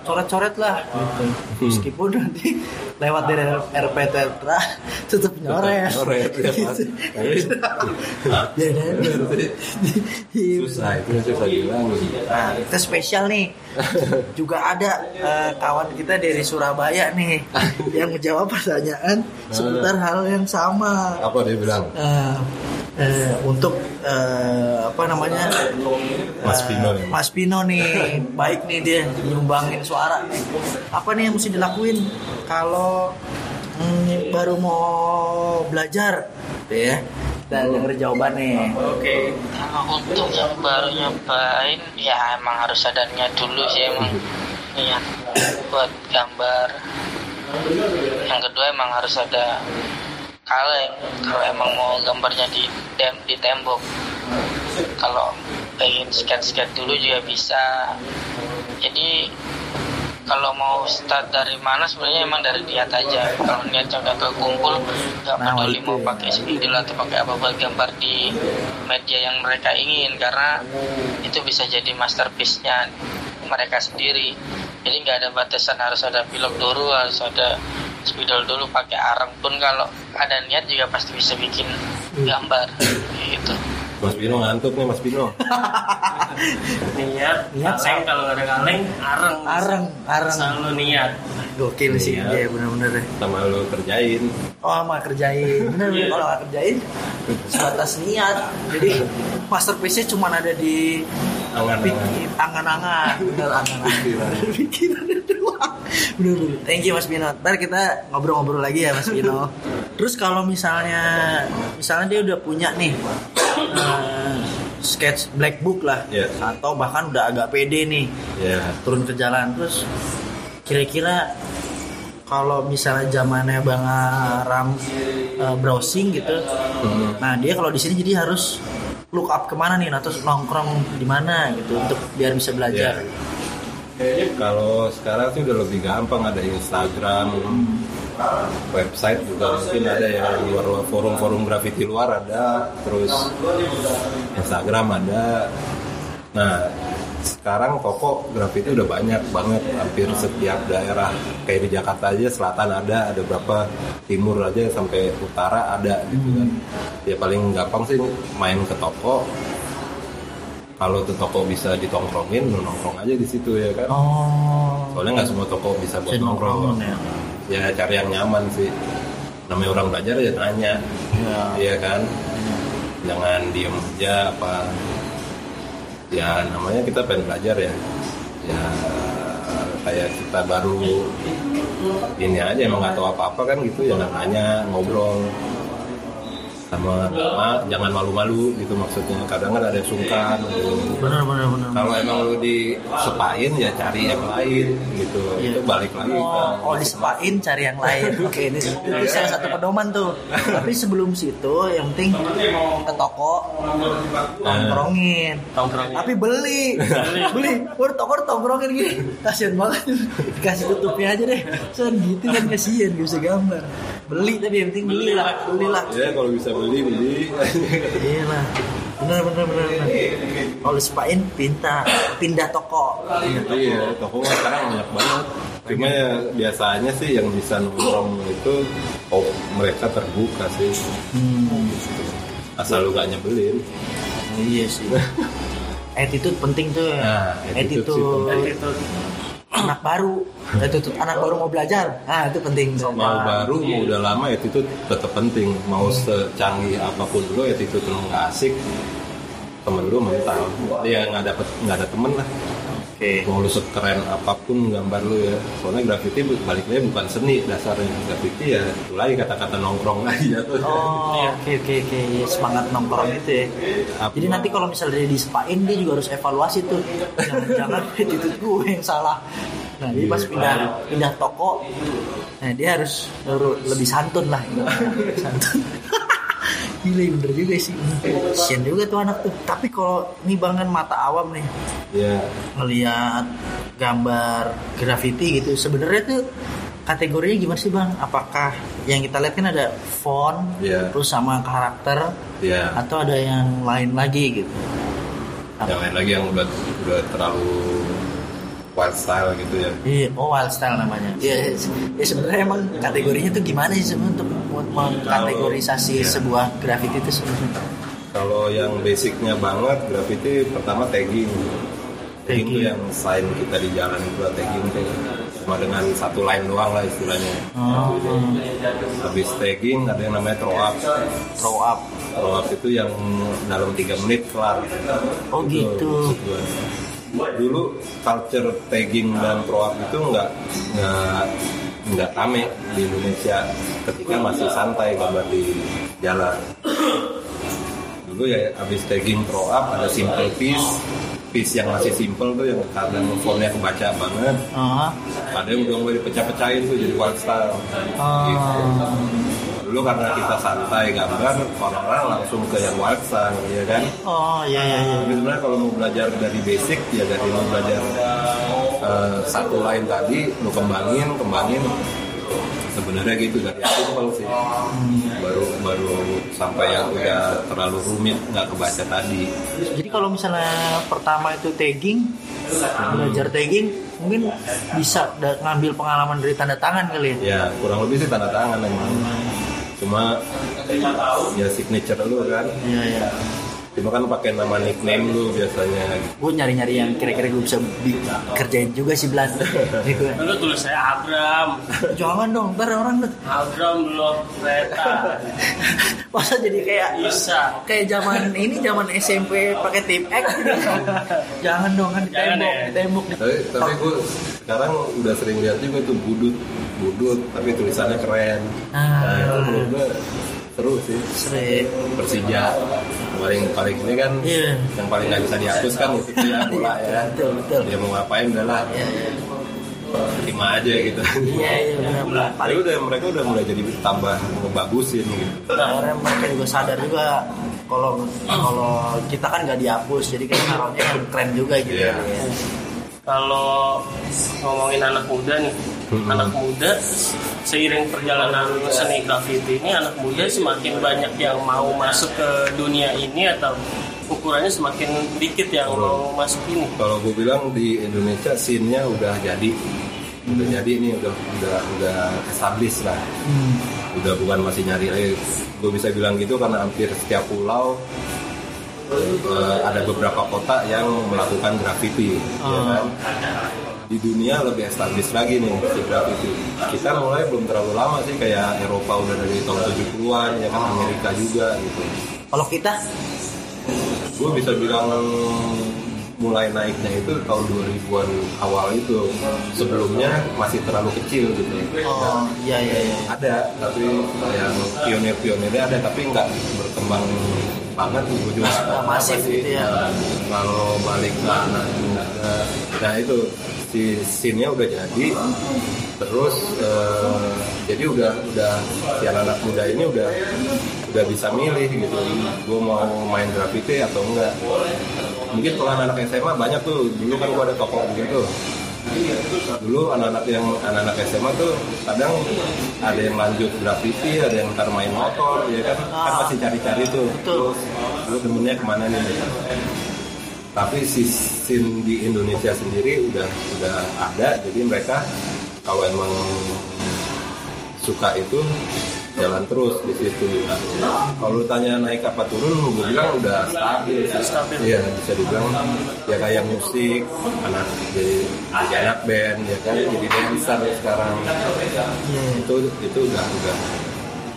S2: coret-coret lah. Gitu. Meskipun nanti lewat dari RP Tetra tetap nyoret.
S1: Nyoret, ya, Mas.
S2: Gitu. Ya, dan-
S1: susah itu susah bilang
S2: Nah, kita spesial nih. Juga ada eh, kawan kita dari Surabaya nih yang menjawab pertanyaan seputar hal yang sama.
S1: apa dia bilang
S2: Eh, eh, untuk eh, apa namanya
S1: Mas Pino nih.
S2: Mas Pino nih baik nih dia nyumbangin suara nih apa nih yang mesti dilakuin kalau mm, baru mau belajar ya dan denger jawabannya
S6: Oke.
S3: Kalau untuk yang baru nyobain ya emang harus ada niat dulu sih emang niat buat gambar. Yang kedua emang harus ada kaleng kalau emang mau gambarnya di tem- di tembok. Kalau pengen sketch-sketch dulu juga bisa. Jadi kalau mau start dari mana sebenarnya emang dari niat aja. Kalau niatnya udah kekumpul nggak
S2: Nah,
S3: peduli mau pakai spidol atau pakai apa buat gambar di media yang mereka ingin. Karena itu bisa jadi masterpiece-nya mereka sendiri. Jadi nggak ada batasan harus ada pilok dulu harus ada spidol dulu pakai arang. Pun kalau ada niat juga pasti bisa bikin gambar. Gitu
S1: Mas Pino ngantuk nih Mas Pino
S6: niat
S2: Niat,
S6: kaleng kalau nggak ada kaleng areng
S2: Areng, areng.
S6: selalu niat
S2: Gokil sih,
S1: Iya.
S2: iya bener-bener deh.
S1: sama lu kerjain
S2: Oh, mah kerjain. Bener, bener. kalau nggak kerjain, sebatas niat. Jadi masterpiece-nya cuma ada di
S1: Angan-angan.
S2: pik- angan-angan. Bener, angan-angan. Pikiran doang. Bener, bener. Thank you Mas Pino. Ntar kita ngobrol-ngobrol lagi ya Mas Pino. Terus kalau misalnya, misalnya dia udah punya nih eh, sketch black book lah,
S1: Iya.
S2: atau bahkan udah agak pede nih
S1: ya
S2: turun ke jalan terus kira-kira kalau misalnya zamannya Bang Aram eh, browsing gitu nah dia kalau di sini jadi harus look up ke mana nih atau nongkrong di mana gitu untuk biar bisa belajar
S1: Iya. kalau sekarang sih udah lebih gampang ada Instagram website juga mungkin ada ya luar forum-forum graffiti luar ada terus Instagram ada nah sekarang toko graffiti udah banyak banget hampir setiap daerah. Kayak di Jakarta aja selatan ada ada berapa timur aja sampai utara ada gitu kan. Ya paling gampang sih main ke toko. Kalau tuh toko bisa ditongkrongin nongkrong aja di situ ya kan.
S2: Oh.
S1: Soalnya nggak semua toko bisa buat nongkrong.
S2: ya.
S1: ya cari yang nyaman sih. Namanya orang belajar ya tanya.
S2: Ya.
S1: iya kan? Jangan diem aja apa ya namanya kita pengen belajar ya. Ya kayak kita baru ini aja emang nggak tahu apa apa kan gitu jangan nanya ngobrol sama ma, jangan malu-malu gitu maksudnya kadang kan ada yang sungkan gitu.
S2: bener bener bener
S1: kalau emang lu disepain ya cari yang lain gitu itu balik lagi
S2: Oh,
S1: ke
S2: oh disepain cari yang lain. Oke, ini itu salah satu pedoman tuh. Tapi sebelum situ, yang penting ke toko nongkrongin.
S6: Nongkrongin.
S2: Tapi beli, beli. Baru toko tongkrongin gini. Kasian banget. Dikasih tutupnya aja deh. Sen gitu kan kasian, gak bisa gambar. Beli tapi yang penting beli lah, beli lah.
S1: ya kalau bisa beli beli
S2: Iya lah. Bener bener bener. bener. Kalau disepain pindah pindah toko.
S1: iya toko kan sekarang banyak banget cuma ya biasanya sih yang bisa nongkrong itu oh, mereka terbuka sih
S2: Hmm.
S1: asal lu gak nyebelin
S2: Iya sih. Attitude penting tuh.
S1: Nah, attitude sih penting.
S6: Attitude.
S2: Anak baru. Attitude anak baru mau belajar. Nah itu penting tuh.
S1: Mau baru mau udah lama ya itu tetap penting. Mau secanggih apa pun lu ya itu lu nggak asik temen lu mental. Ya nggak dapet nggak ada temen lah
S2: oke.
S1: Mau lu sekeren apa pun gambar lu ya. Soalnya graffiti balik lagi bukan seni dasarnya. Graffiti ya itu lagi kata-kata nongkrong ya tuh.
S2: Oh oke oke oke. Semangat nongkrong itu ya.
S1: Apa-
S2: jadi nanti kalau misalnya dia disepain dia juga harus evaluasi tuh. Jangan jangan attitude gue yang salah. Nah jadi pas pindah pindah toko nah dia harus harus lebih santun lah. Santun Gila bener juga sih Kasian juga tuh anak tuh Tapi kalau ini banget mata awam nih
S1: ya
S2: ngelihat gambar graffiti gitu sebenarnya tuh kategorinya gimana sih bang? Apakah yang kita lihat kan ada font,
S1: Iya.
S2: terus sama karakter,
S1: ya
S2: atau ada yang lain lagi gitu?
S1: yang lain lagi yang udah udah terlalu wild style gitu ya
S2: Iya, oh wild style namanya. Iya, ya sebenarnya emang kategorinya tuh gimana sih sebenarnya untuk meng- mengkategorisasi
S1: Iya.
S2: sebuah graffiti itu sebenarnya?
S1: Kalau yang basicnya banget graffiti pertama tagging. Tagging itu yang sign kita di jalan itu tagging tuh. Cuma dengan satu line doang lah istilahnya.
S2: Oh,
S1: Habis tagging ada yang namanya throw up.
S2: throw up.
S1: Throw up itu yang dalam 3 menit kelar.
S2: Oh,
S1: Itu
S2: gitu.
S1: Dulu culture tagging dan throw up itu nggak nggak nggak rame di Indonesia ketika masih santai gambar di jalan dulu ya habis tagging throw up ada simple piece piece yang masih simple tuh yang kadang fontnya kebaca banget
S2: Ah,
S1: ada yang udah mulai dipecah-pecahin tuh jadi wild style
S2: ah.
S1: gitu. Dulu karena kita santai gambar orang-orang langsung ke yang style ya kan?
S2: Oh, iya iya iya.
S1: tapi sebenarnya kalau mau belajar dari basic ya dari mau belajar eh, satu line tadi lu kembangin kembangin. Sebenarnya gitu dari simple sih. Baru baru sampai yang udah terlalu rumit nggak kebaca tadi.
S2: Jadi kalau misalnya pertama itu tagging, belajar tagging, mungkin bisa ngambil pengalaman dari tanda tangan kali ya.
S1: ya kurang lebih sih tanda tangan emang cuma ya signature lu kan
S2: Iya iya.
S1: cuma kan pakai nama nickname lu biasanya
S2: gue nyari-nyari yang kira-kira gue bisa bi- kerjain juga sih gitu
S6: Lu tulis saya Abram,
S2: jangan dong ntar orang tuh
S6: Abram belum kereta,
S2: masa jadi kayak
S6: bisa.
S2: kayak zaman ini zaman SMP pakai tip X gitu. jangan dong kan
S6: Jangan
S2: tembok
S6: ya.
S2: di tembok
S1: tapi tapi gue sekarang udah sering lihat juga tuh budut budut tapi tulisannya keren
S2: Ah.
S1: nah itu menurut gue seru sih
S2: sering
S1: Persija paling paling ini kan
S2: Iya.
S1: yang paling nggak bisa dihapus kan itu dia bola ya
S2: Betul, betul.
S1: dia mau ngapain udah lah
S2: Iya, iya.
S1: terima aja gitu
S2: iya iya
S1: Tapi udah mereka udah mulai jadi tambah ngebagusin gitu.
S2: akhirnya mereka juga sadar juga kalau kalau kita kan nggak dihapus jadi kita naruhnya yang keren juga gitu
S1: Iya.
S2: ya.
S6: Kalau ngomongin anak muda nih,
S1: Hmm.
S6: anak muda seiring perjalanan seni graffiti ini anak muda semakin banyak yang mau masuk ke dunia ini atau ukurannya semakin dikit yang mau masuk ini.
S1: Kalau gue bilang di Indonesia scene-nya udah jadi, udah jadi nih udah udah udah established lah. Udah bukan masih nyari lagi. Gue bisa bilang gitu karena hampir setiap pulau eh, ada beberapa kota yang melakukan graffiti, ya kan? Di dunia lebih established lagi nih si graffiti. Kita mulai belum terlalu lama sih kayak Eropa udah dari tahun 70-an, ya kan Amerika juga gitu.
S2: kalau kita
S1: gue bisa bilang mulai naiknya itu tahun 2000-an awal itu sebelumnya masih terlalu kecil gitu
S2: oh iya iya iya
S1: ada tapi yang pionir-pionirnya ada tapi nggak berkembang banget gue juga Nggak
S2: masif gitu ya.
S1: Kalau balik ke anak muda nah itu si scene-nya udah jadi. Terus eh, jadi udah udah si anak muda ini udah udah bisa milih gitu. Gue mau main graffiti atau enggak. Mungkin kalau anak-anak SMA banyak tuh. Dulu kan gue ada toko gitu dulu anak-anak yang anak-anak SMA tuh kadang ada yang lanjut graffiti ada yang ntar main motor ya kan? Kan masih cari-cari tuh.
S2: Betul.
S1: terus lu temennya ke mana nih? Tapi si scene di Indonesia sendiri udah udah ada jadi mereka kalau emang suka itu jalan terus di situ. Kalau lu tanya naik apa turun gue bilang udah stabil. Sih.
S6: Stabil.
S1: iya bisa dibilang ya kayak musik anak jadi, anak band ya kan? Jadi dancer sekarang. Itu itu udah udah.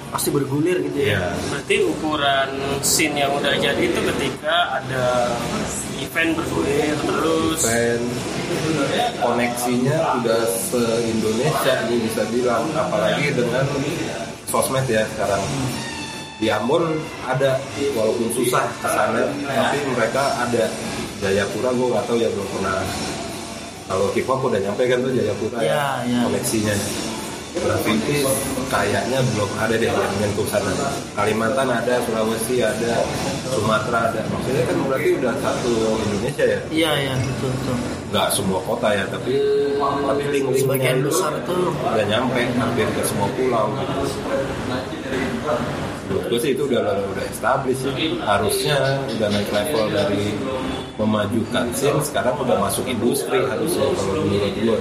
S2: Pasti bergulir gitu ya.
S1: Ya
S6: Berarti ukuran scene yang udah jadi itu ketika ada event bergulir terus.
S1: Event. Koneksinya udah se Indonesia bisa bilang. Apalagi dengan sosmed ya sekarang. Di Ambon ada walaupun susah ke sana tapi mereka ada. Jayapura gue nggak tahu ya belum pernah. Kalau hip hop udah nyampe kan tuh Jayapura
S2: Iya, iya.
S1: Koneksinya graffiti kayaknya belum ada deh yang nyentuh sana. Kalimantan ada Sulawesi ada Sumatera ada. Maksudnya kan berarti udah satu Indonesia ya?
S2: Iya iya betul betul.
S1: Nggak semua kota ya tapi tapi link-linknya
S2: sebagian
S1: itu
S2: besar itu
S1: udah nyampe hampir ke semua pulau. Menurut gue sih itu udah udah established sih. Harusnya udah naik level dari memajukan scene sekarang udah masuk industri harusnya kalau menurut gue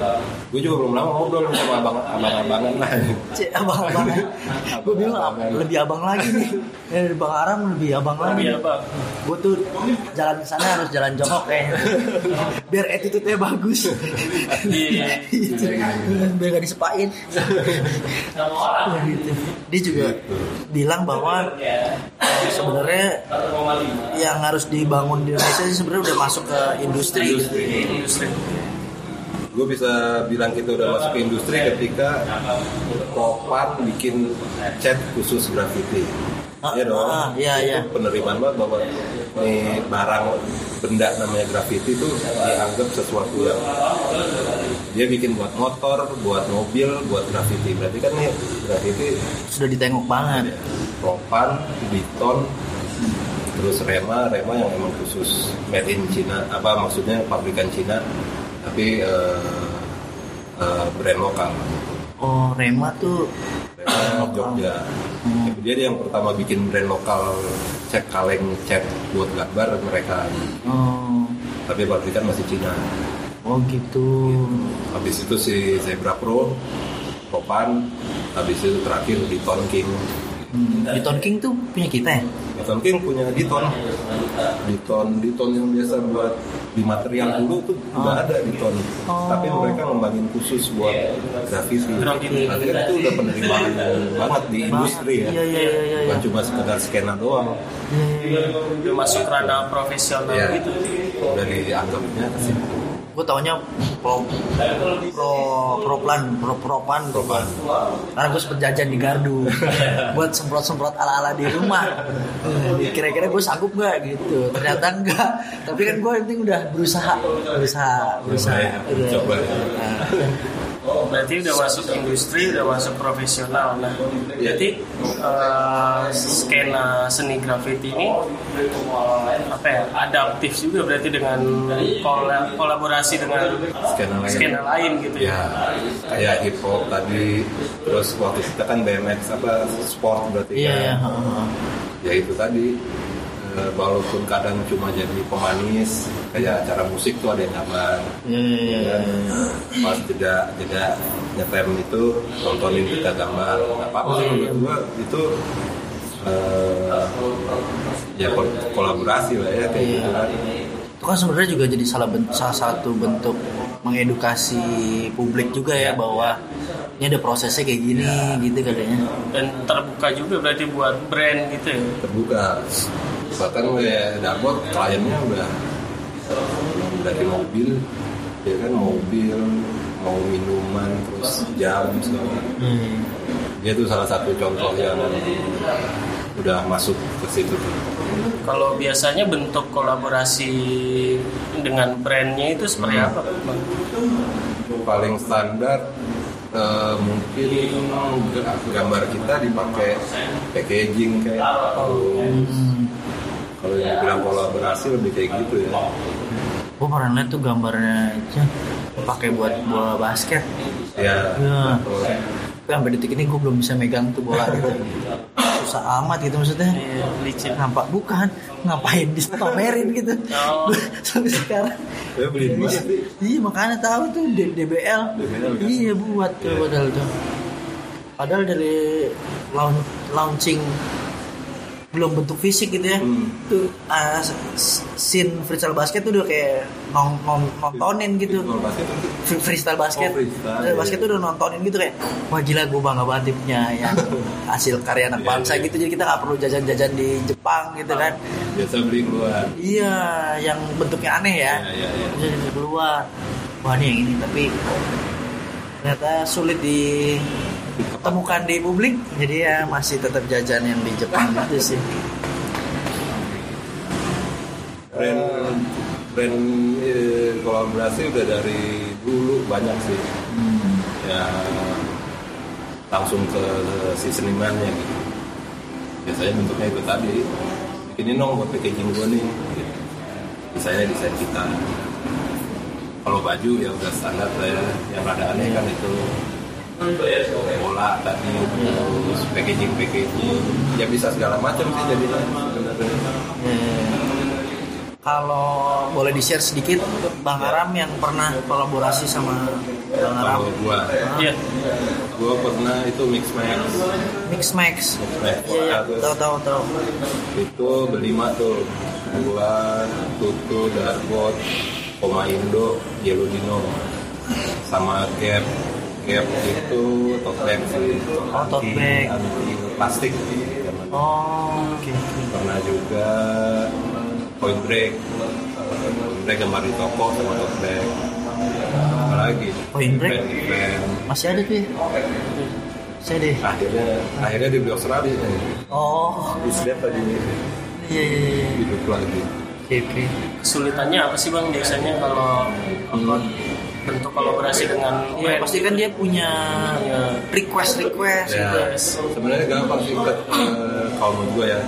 S1: gue juga belum lama ngobrol sama abang abang abangan lah.
S2: Cek abang abang gue bilang lebih abang lagi nih. Dari bang Aram lebih abang lagi.
S6: Abang.
S2: gue tuh jalan ke sana harus jalan jongkok kayaknya biar attitude-nya bagus.
S6: Iya.
S2: biar gak disepain. Gitu. dia juga bilang bahwa eh, sebenarnya yang harus dibangun di Indonesia sih sebenarnya udah masuk ke industri gitu.
S6: industri.
S1: gue bisa bilang kita udah masuk ke industri ketika Kopan bikin cat khusus graffiti
S2: Ah,
S1: Iya dong,
S2: ah, iya,
S1: itu
S2: iya.
S1: penerimaan banget bahwa nih barang benda namanya graffiti itu dianggap sesuatu yang dia bikin buat motor, buat mobil, buat graffiti. Berarti kan nih graffiti
S2: sudah ditengok banget
S1: Kopan, Biton, terus Rema, Rema yang emang khusus made in China, apa maksudnya pabrikan Cina, tapi eh, eh, brand lokal.
S2: oh Rema tuh
S1: Rema Jogja. Dia dia yang pertama bikin brand lokal cat kaleng cat buat gambar mereka.
S2: oh,
S1: Tapi pabrikan masih Cina.
S2: oh gitu
S1: Habis itu si Zebra Pro, Kopan, habis itu terakhir di Ton King.
S2: Hmm. Diton King tuh punya kita ya?
S1: Diton King punya Diton Diton Diton yang biasa buat di material dulu tuh udah ada Diton tapi mereka ngembangin khusus buat grafiti
S6: Grafiti.
S1: Kan itu udah penerimaan banget di industri ya.
S2: Iya iya iya iya.
S1: bukan cuma sekedar skena doang.
S6: Udah masuk ranah profesional
S1: ya
S6: gitu.
S1: Udah dianggapnya ke situ
S2: Gue taunya pro pro proplan pro propan
S1: Propan.
S2: Karena gue sempet jajan di gardu buat semprot semprot ala ala di rumah. Eh, Kira-kira gue sanggup nggak gitu? Ternyata enggak. Tapi kan gue penting udah berusaha, berusaha, berusaha.
S1: Lumayan,
S2: Udah.
S1: coba.
S2: Nah,
S6: berarti udah masuk industri udah masuk profesional nah berarti eh, skena seni graffiti ini apa ya adaptif juga berarti dengan kola- kolaborasi dengan
S1: Skena lain.
S6: skena lain gitu ya
S1: ya kayak hip hop tadi terus waktu kita kan BMX apa sport berarti
S2: Iya
S1: kan
S2: iya. heeh.
S1: ya itu tadi walaupun kadang cuma jadi pemanis kayak acara musik tuh ada yang gambar.
S2: Iya iya iya.
S1: pas jeda jeda nyetem itu nontonin kita gambar nggak apa-apa. Sih menurut gua itu eh, ya kol- kolaborasi lah ya kayak
S2: Iya.
S1: gitu kan.
S2: Itu kan sebenarnya juga jadi salah bentuk, salah satu bentuk mengedukasi publik juga ya bahwa ini ada prosesnya kayak gini gitu katanya.
S6: dan terbuka juga berarti buat brand gitu ya.
S1: Terbuka bahkan kayak Darbot kliennya udah dari mobil ya kan mobil mau minuman terus jam segala
S2: Hmm.
S1: dia tuh salah satu contoh yang udah masuk ke situ tuh.
S6: kalau biasanya bentuk kolaborasi dengan brandnya itu seperti
S1: Hmm.
S6: apa Bang?
S1: paling standar eh, mungkin gambar kita dipakai packaging kayak kalau kalau yang bilang kolaborasi lebih kayak gitu ya
S2: Gue pernah lihat tuh gambarnya aja pakai buat bola basket.
S1: ya
S2: Ya. Tapi sampai detik ini gue belum bisa megang tuh bola gitu. Susah amat gitu maksudnya.
S6: Iya, licin
S2: Nampak bukan ngapain dipamerin gitu.
S6: Oh.
S2: Sampai sekarang.
S1: saya beli dua sih
S2: Iya makanya tahu tuh D- DBL.
S1: DBL, kan?
S2: Iya buat tuh
S1: Iya.
S2: padahal tuh. Padahal dari laun- launching belum bentuk fisik gitu ya.
S1: Hmm.
S2: Tuh uh, s- scene freestyle basket tuh udah kayak non, non- nontonin gitu. Freestyle basket.
S1: Oh, freestyle, iya.
S2: basket tuh udah nontonin gitu kayak wah gila gue bangga banget nih punya yang hasil karya anak
S1: Iya,
S2: bangsa
S1: iya.
S2: gitu jadi kita nggak perlu jajan-jajan di Jepang gitu kan.
S1: biasa beli keluar
S2: Iya, yang bentuknya aneh ya.
S1: Iya, iya, iya.
S2: Bisa keluar. Wah ini yang ini tapi ternyata sulit ditemukan di publik. Jadi ya masih tetap jajan yang di Jepang gitu sih.
S1: brand brand eh, kolaborasi udah dari dulu banyak sih ya langsung ke si senimannya gitu biasanya bentuknya itu tadi bikinin dong buat packaging gue nih gitu. desainnya desain kita kalau baju ya udah standar lah ya yang rada aneh kan itu bola tadi terus packaging packaging ya bisa segala macam sih jadinya.
S2: Eh, Kalau boleh di share sedikit, Bang Aram yang pernah kolaborasi sama Bang Aram,
S1: kalau gua.
S6: Iya.
S1: gua pernah itu mix max.
S2: Mix Max.
S1: Max.
S2: Iya, iya, tahu tahu tahu.
S1: itu berlima tuh gua Tutu Darbot Koma Indo Yellow Dino sama Gap Gap itu tote bag sih
S2: Oh, tote bag.
S1: anti plastik.
S2: Oh, oke oke.
S1: pernah juga Point Break Point Break gambar di toko sama tote bag apa lagi
S2: Point Break?
S1: Event- event.
S2: Masih ada tuh ya? Saya deh.
S1: akhirnya akhirnya dibeli Australia
S2: Oh,
S1: Bisnet tadi
S2: iya iya iya.
S1: hidup lagi
S2: Oke oke.
S6: kesulitannya apa sih bang biasanya kalau apa, bentuk kolaborasi dengan
S2: Ya pasti kan dia punya request request
S1: ya
S2: gitu.
S1: sebenarnya gampang sih ke, eh, kalau menurut gue ya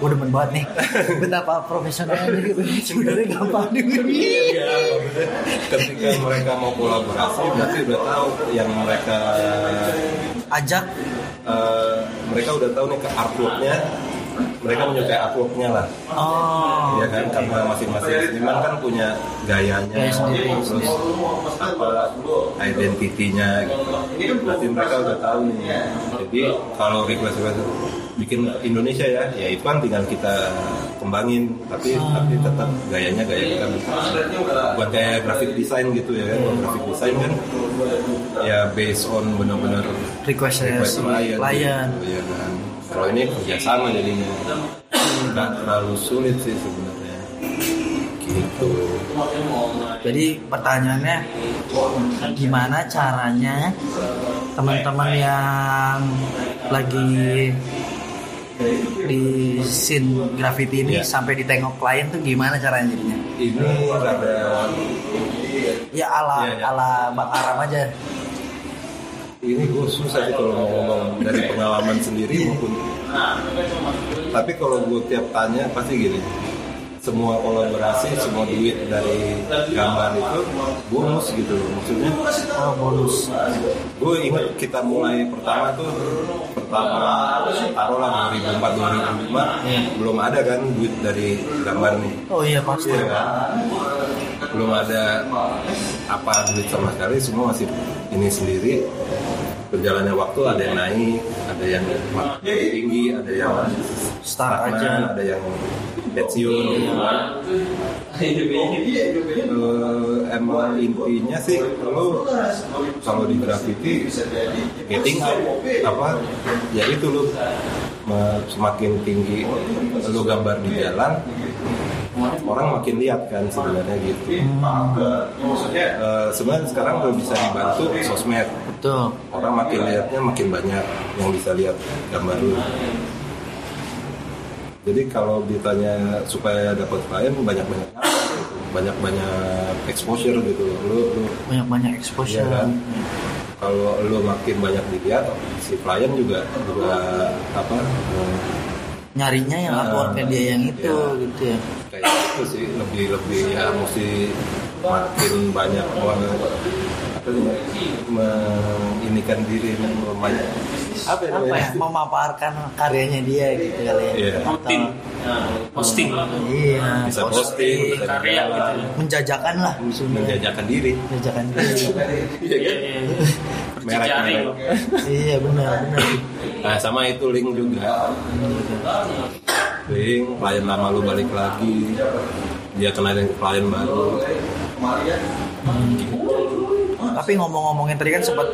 S2: Gue demen banget nih betapa profesionalnya gitu. Sebenarnya gampang nih.
S1: ketika mereka mau kolaborasi berarti udah tahu yang mereka
S2: Ajak
S1: eh, mereka udah tahu nih ke artworknya mereka menyukai artworknya lah.
S2: Oh.
S1: ya kan karena masing-masing seniman kan punya gayanya
S2: Gaya sendiri,
S1: terus apa identitinya gitu. Berarti mereka udah tahu nih. Jadi kalau request request bikin Indonesia ya ya itu kan tinggal kita kembangin. Tapi tapi tetap gayanya gaya kita bukan kayak graphic design gitu ya. Kan Kalau graphic design kan. Ya based on benar-benar
S2: request
S1: request klien.
S2: klien.
S1: Gitu, ya kan kalau ini kerjasama jadinya nggak terlalu sulit sih sebenarnya gitu
S2: jadi pertanyaannya gimana caranya teman-teman yang lagi di scene graffiti ini
S1: Iya.
S2: sampai ditengok klien tuh gimana caranya jadinya
S1: ini rada
S2: ya ala
S1: Iya, iya.
S2: ala bang Aram aja
S1: ini gue susah sih kalau ngomong dari pengalaman sendiri maupun tapi kalau gue tiap tanya pasti gini. Semua kolaborasi semua duit dari gambar itu bonus gitu loh. Maksudnya
S2: oh bonus.
S1: gue inget kita mulai pertama tuh pertama taruhlah 2004 2005 belum ada kan duit dari gambar nih.
S2: Oh iya pasti.
S1: Iya kan? belum ada apa duit sama sekali semua masih ini sendiri berjalannya waktu ada yang naik ada yang tinggi ada yang
S2: Start
S1: stagnan,
S2: aja.
S1: ada yang pensiun. Gitu kan Eh, emang intinya sih lo kalau di graffiti getting up apa ya itu lo semakin tinggi lo gambar di jalan orang makin lihat kan sebenarnya gitu. Eh, sebenarnya sekarang udah bisa dibantu sosmed.
S2: Betul.
S1: Orang makin lihatnya makin banyak yang bisa lihat gambar lu. Jadi kalau ditanya supaya dapat klien banyak banyak banyak banyak exposure gitu. Lu, lu
S2: banyak banyak exposure.
S1: Iya kan? kalau lu makin banyak dilihat si klien juga juga apa eh,
S2: nyarinya yang
S1: Ah,
S2: upload ke dia yang itu
S1: iya.
S2: gitu ya.
S1: Kayak itu sih lebih lebih ya mesti makin banyak orang menginikan diri banyak apa ya,
S2: apa ya? Memaparkan karyanya dia gitu kali ya.
S1: Iya.
S2: Atau-
S6: rutin posting.
S2: Iya.
S1: Bisa posting bisa
S6: karya gitu ya.
S2: menjajakan lah.
S1: Menjajakan diri.
S2: Menjajakan diri.
S6: Iya, iya.
S1: merek
S2: iya benar benar.
S1: Nah sama itu link juga. Link klien lama lu balik lagi. Dia kenalin ke klien baru.
S2: Tapi ngomong-ngomongin tadi kan sempat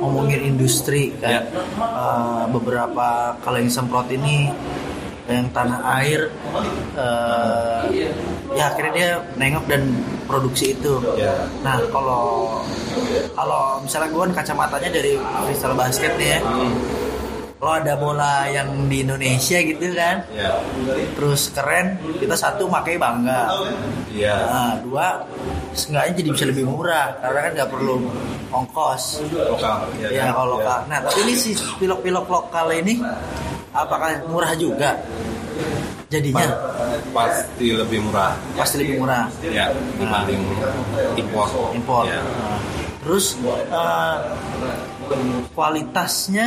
S2: ngomongin industri kayak eh, beberapa kalau yang semprot ini yang tanah air eh, ya akhirnya dia nengok dan produksi itu
S1: ya
S2: nah kalau kalau misalnya gue kan kacamatanya dari freestyle basket nih ya kalau ada bola yang di Indonesia gitu kan
S1: ya
S2: terus keren kita satu pakai bangga
S1: ya
S2: Nah, dua, seenggaknya jadi bisa lebih murah karena kan nggak perlu ongkos.
S1: lokal
S2: Ya,
S1: kan?
S2: kalau lokal. Nah, tapi ini si pilok-pilok lokal ini apakah murah juga? Jadinya
S1: Pa- pasti lebih murah
S2: pasti lebih murah
S1: ya dibanding impor
S2: impor.
S1: ya.
S2: Nah, terus eh, kualitasnya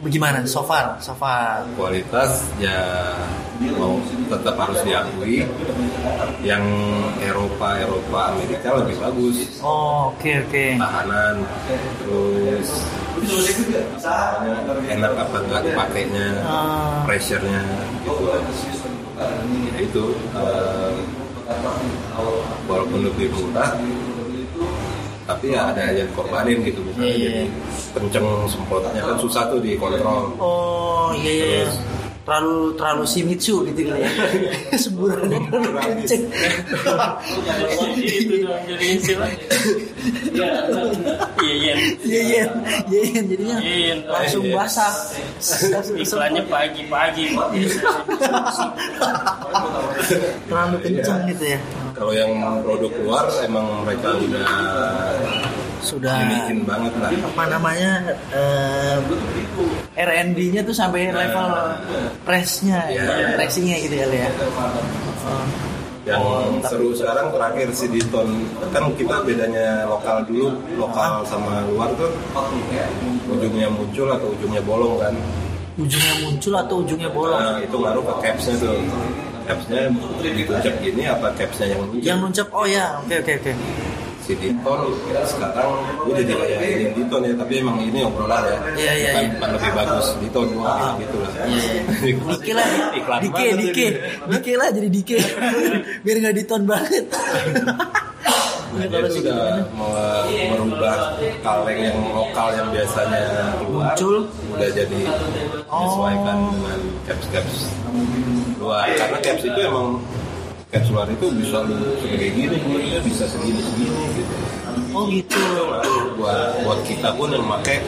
S2: bagaimana? So far, so far.
S1: kualitas ya mau tetap harus diakui yang Eropa Eropa Amerika lebih bagus
S2: Oh, oke oke.
S1: tahanan terus enak apa enggak dipakainya
S2: Ah.
S1: pressure-nya gitu ya itu eh, walaupun lebih murah tapi ya ada yang korbanin gitu misalnya
S2: Iya, iya.
S1: jadi kenceng semprotnya kan susah tuh dikontrol
S2: Oh, iya iya. iya.
S1: Terus-
S2: Terlalu terlalu Shimizu gitu kali ya. Semburannya terlalu kenceng.
S6: iya iya
S2: Iya iya iya iya jadinya
S6: Iya,
S2: langsung
S6: iya.
S2: basah.
S6: iklannya pagi-pagi
S2: terlalu kenceng gitu ya.
S1: kalau yang produk luar emang mereka udah
S2: Sudah.
S1: Banget lah.
S2: Apa namanya eh, R&D-nya tuh sampai level pressnya,
S1: Iya.
S2: pressingnya gitu ya. Oh,
S1: yang seru sekarang terakhir si Diton kan kita bedanya lokal dulu lokal sama luar tuh. Ujungnya muncul atau ujungnya bolong kan?
S2: Ujungnya muncul atau ujungnya bolong?
S1: nah itu ngaruh ke capsnya tuh. Capsnya dituncap gini apa capsnya yang muncul?
S2: Yang nuncap oh ya, oke oke oke.
S1: si si Diton sekarang gue jadi kayak ini Diton ya tapi emang ini obrolan ya.
S2: Iya, iya,
S1: Bukan-
S2: iya.
S1: bukan lebih bagus Diton gue bilang gitu lah.
S2: Dike lah,
S1: Iklan
S2: Dike, Dike. Dike lah jadi Dike, biar nggak diton banget.
S1: Nah, dia udah mau merubah kaleng yang lokal yang biasanya keluar
S2: Muncul.
S1: udah jadi menyesuaikan dengan caps-caps luar. Karena caps itu emang caps luar itu bisa segede gini bisa segini segini gitu.
S2: Oh gitu.
S1: Lalu buat buat kita pun yang pakai.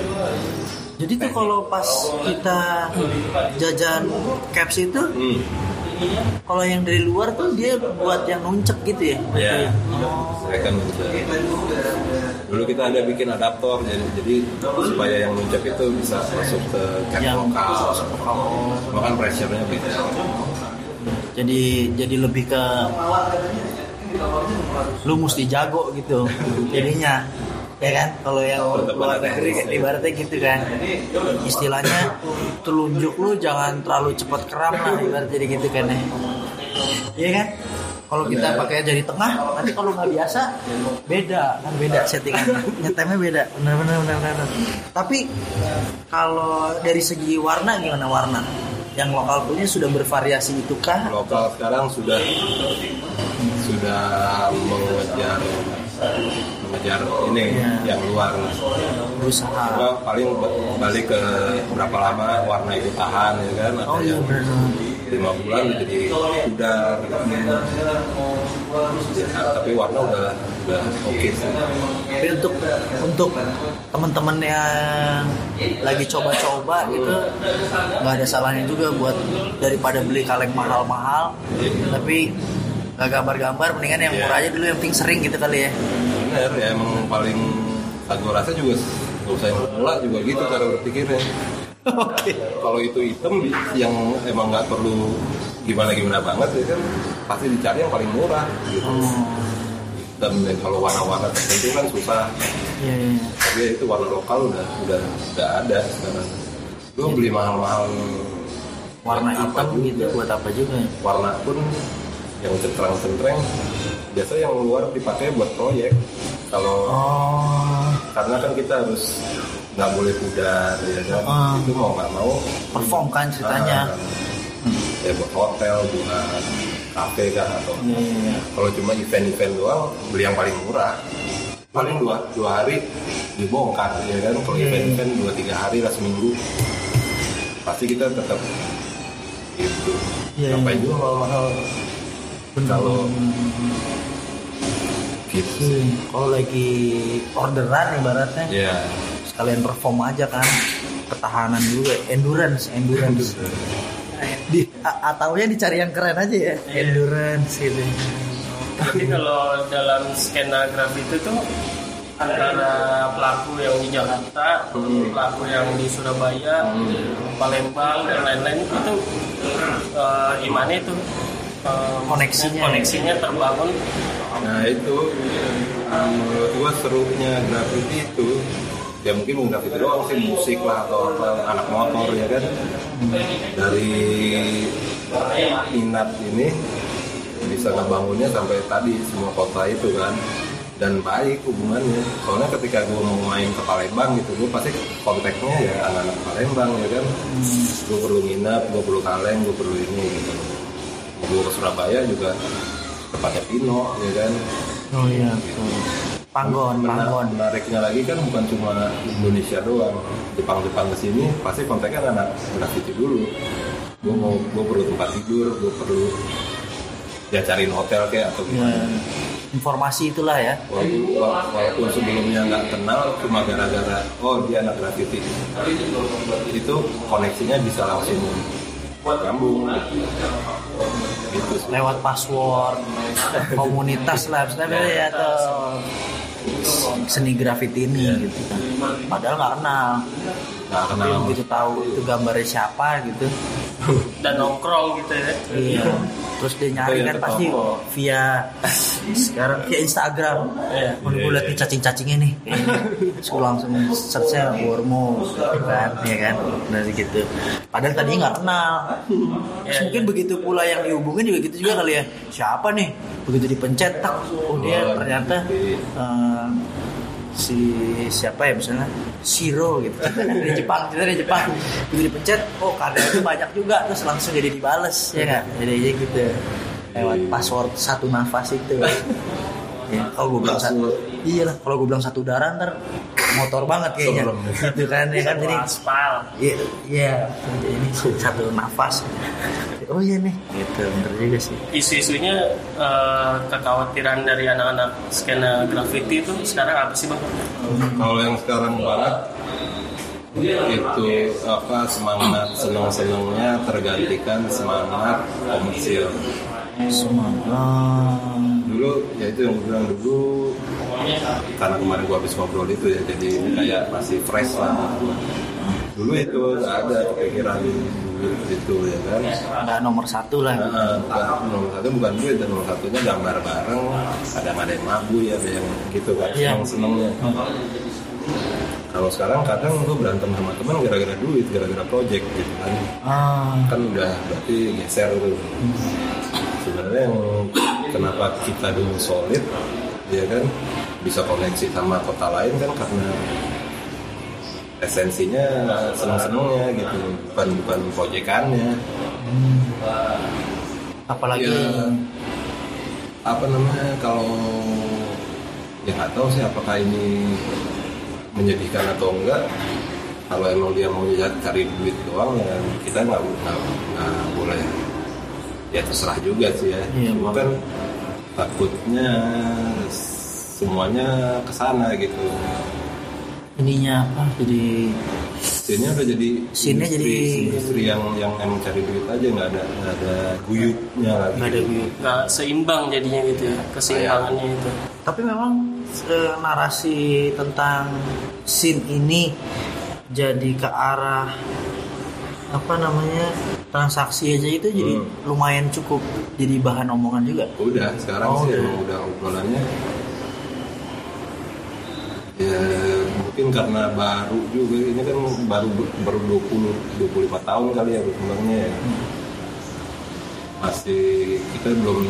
S2: Jadi tuh kalau pas kita jajan caps itu,
S1: hmm,
S2: kalau yang dari luar tuh dia buat yang nuncep gitu ya?
S1: ya mereka bisa dulu kita ada bikin adaptor jadi, jadi supaya yang nuncap itu bisa masuk ke cap
S2: Yang-
S1: lokal.
S2: Oh,
S1: makan pressure-nya beda
S2: jadi jadi lebih ke lu mesti jago gitu jadinya ya kan? Kalau yang luar negeri
S1: teknisnya.
S2: ibaratnya gitu kan. Istilahnya telunjuk lu jangan terlalu cepat keram lah ibaratnya jadi gitu kan ya. Iya kan? Kalau kita pakai jari tengah nanti kalau nggak biasa beda. Kan beda settingannya. Nyetemnya beda. Benar benar benar benar. Tapi kalau dari segi warna gimana warna yang lokal punya sudah bervariasi itu kah
S1: lokal sekarang sudah sudah mengejar mengejar ini
S2: Iya.
S1: yang luar
S2: berusaha
S1: Cuma paling balik ke berapa lama warna itu tahan ya kan
S2: Oh iya
S1: yang. Lima bulan udah jadi gitu. Ya, tapi warna udah udah oke sih
S2: Tapi untuk untuk teman-teman yang lagi coba-coba gitu nggak ada salahnya juga buat daripada beli kaleng mahal-mahal tapi nggak gambar-gambar mendingan yang
S1: Iya.
S2: murah aja dulu yang penting sering gitu kali ya.
S1: bener ya emang paling aku rasa juga yang pemula juga gitu cara berpikirnya
S2: Oke.
S1: kalau itu item yang emang nggak perlu gimana gimana banget ya kan pasti dicari yang paling murah gitu dan kalau warna-warna tertentu kan susah
S2: Iya, iya.
S1: tapi itu warna lokal udah udah udah ada sekarang lu beli mahal-mahal
S2: Warna hitam
S1: juga.
S2: gitu buat apa juga?
S1: warna pun yang centrang-centreng biasa yang luar dipakai buat proyek kalau
S2: Oh,
S1: karena kan kita harus nggak boleh pudar ya kan?
S2: Ah.
S1: itu mau nggak mau.
S2: Perform kan ceritanya.
S1: Ah, ya buat hotel buat kafe kah atau
S2: iya.
S1: kalau cuma event-event doang beli yang paling murah. Paling dua dua hari dibongkar ya kan? Kalau
S2: Iya,
S1: event-event dua tiga hari lah seminggu. Pasti kita tetap gitu.
S2: Iya,
S1: ngapain
S2: iya.
S1: juga mahal-mahal kalau gitu. Sih
S2: Hmm, Kalau lagi orderan ibaratnya.
S1: Ya
S2: sekalian perform aja kan. Ketahanan juga endurance endurance. Di a- ataunya dicari yang keren aja ya. Endurance gitu.
S6: Jadi kalau dalam skena grafiti itu tuh antara pelaku yang di Jakarta, pelaku yang di Surabaya, Palembang dan lain-lain itu eh, gimana itu? Eh,
S2: Koneksinya.
S6: koneksinya terbangun.
S1: Nah itu menurut gua serunya graffiti itu ya mungkin bukan graffiti doang sih musik lah atau apa anak motor ya kan? Dari minat ini bisa ngebangunnya sampai tadi semua kota itu kan? Dan baik hubungannya. Soalnya ketika gue mau main ke Palembang gitu gue pasti kontaknya ya anak-anak Palembang ya kan? Gue perlu nginap gue perlu kaleng gue perlu ini gitu. Gue ke Surabaya juga tempatnya Pino ya kan?
S2: Oh iya panggon panggon.
S1: menariknya lagi kan bukan cuma Indonesia doang. Jepang-Jepang ke sini pasti kontaknya anak graffiti dulu. Gue mau gue perlu tempat tidur gue perlu ya cariin hotel kayak atau
S2: ya,
S1: gimana.
S2: informasi itulah ya.
S1: Walaupun, wala- walaupun sebelumnya nggak kenal cuma gara-gara oh dia anak graffiti itu koneksinya bisa langsung nyambung gitu sih
S2: lewat password komunitas lah misalnya ya atau seni graffiti ini gitu kan. Padahal nggak kenal
S1: nggak kenal
S2: Tapi begitu tahu itu gambarnya siapa gitu.
S6: Dan nongkrong gitu ya.
S2: Iya. Terus dia nyari kan pasti via sekarang via Instagram.
S6: Iya.
S2: mau gue liat nih cacing-cacingnya nih terus gue langsung searchnya Wormo kan ya kan? Dari gitu. Padahal tadinya nggak kenal. Terus
S6: Iya,
S2: mungkin begitu pula yang dihubungin juga gitu juga kali ya. Siapa nih? Begitu dipencet tak. Oh dia ternyata eh, si siapa ya misalnya Shiro gitu. Dari Jepang kita dari Jepang. Begitu dipencet oh kadernya banyak juga terus langsung jadi dibales ya nggak jadi aja gitu. Lewat password satu nafas itu. Ya, kalau gue bilang satu iya lah kalau gue bilang satu darah ntar motor banget kayaknya. Gitu kan ya kan? Jadi
S6: aspal
S2: Iya, iya. Ini satu nafas. Oh iya nih, gitu. Bener juga sih.
S6: isu-isunya eh, kekhawatiran dari anak-anak skena graffiti itu sekarang apa sih bang?
S1: kalau yang sekarang banget itu apa semangat senang senangnya tergantikan semangat komersil
S2: Semangat.
S1: dulu ya itu yang bilang dulu karena kemarin gua habis ngobrol itu ya jadi kayak masih fresh lah dulu itu nggak ada kepikiran duit itu ya kan?
S2: Nggak nomor satu lah.
S1: Nah, bukan- nomor satu bukan duit dan nomor satunya gambar bareng kadang ada yang mabu ya ada yang gitu kan
S2: Iya.
S1: seneng senengnya. Kalau sekarang kadang gue berantem sama teman gara-gara duit gara-gara project gitu kan.
S2: Ah,
S1: kan udah berarti geser tuh. Sebenarnya yang kenapa kita dulu solid ya kan bisa koneksi sama kota lain kan karena esensinya seneng-senengnya gitu bukan bukan proyekannya
S2: apalagi
S1: Ya, apa namanya kalau ya nggak tahu sih apakah ini menyedihkan atau enggak. Kalau emang dia mau cari duit doang ya kita nggak boleh. Ya terserah juga sih ya.
S2: Iya,
S1: Cuma kan takutnya semuanya ke sana gitu
S2: ininya apa? Jadi
S1: Scene-nya udah jadi
S2: Scene-nya
S1: industri,
S2: jadi-
S1: industri yang yang emang cari duit aja nggak ada nggak ada guyupnya lagi
S2: nggak ada view.
S6: Nggak seimbang jadinya gitu ya keseimbangannya itu.
S2: Tapi memang eh, narasi tentang scene ini jadi ke arah apa namanya transaksi aja itu jadi
S1: Hmm.
S2: lumayan cukup jadi bahan omongan juga.
S1: Udah, sekarang
S2: Oh,
S1: sih
S2: udah.
S1: emang udah obrolannya ya mungkin karena baru juga. Ini kan baru baru 20 25 tahun kali ya berkembangnya ya. Masih kita belum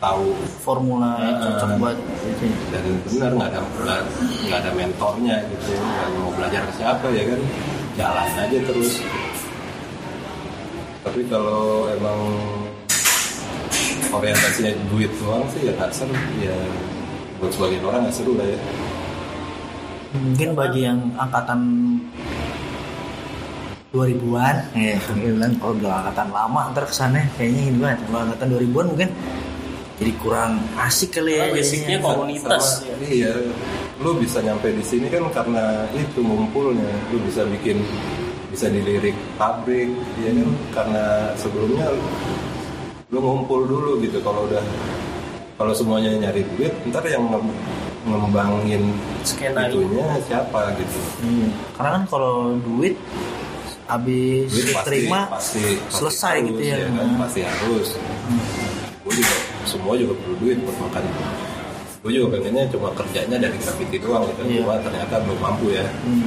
S1: tahu.
S2: Formula yang cocok buat
S1: dan benar nggak ada nggak nggak ada mentornya gitu nggak mau belajar ke siapa ya kan. Jalan aja terus. Tapi kalau emang orientasinya duit doang sih ya nggak seru. Ya buat sebagian orang nggak seru lah ya
S2: Mungkin bagi yang angkatan 2000-an, ya, bilang kalau bilang angkatan lama ntar kesannya kayaknya ini banget. Kalau angkatan 2000-an mungkin jadi kurang asik kali ya.
S6: Karena basicnya komunitas. Ya.
S1: Sama- iya. Lu bisa nyampe di sini kan karena itu ngumpulnya. Lu bisa bikin bisa dilirik pabrik ya kan? Karena sebelumnya lu ngumpul dulu gitu. Kalau udah kalau semuanya nyari duit ntar yang ngembangin
S6: Skena
S1: itunya siapa gitu
S2: Iya. Karena kan kalau duit habis
S1: duit pasti,
S2: diterima
S1: pasti, pasti
S2: selesai
S1: harus,
S2: gitu ya.
S1: kan? pasti harus gue juga semua juga perlu duit buat makan gue juga pengennya cuma kerjanya dari graffiti doang gitu
S2: Iya.
S1: cuma ternyata belum mampu ya
S2: Hmm.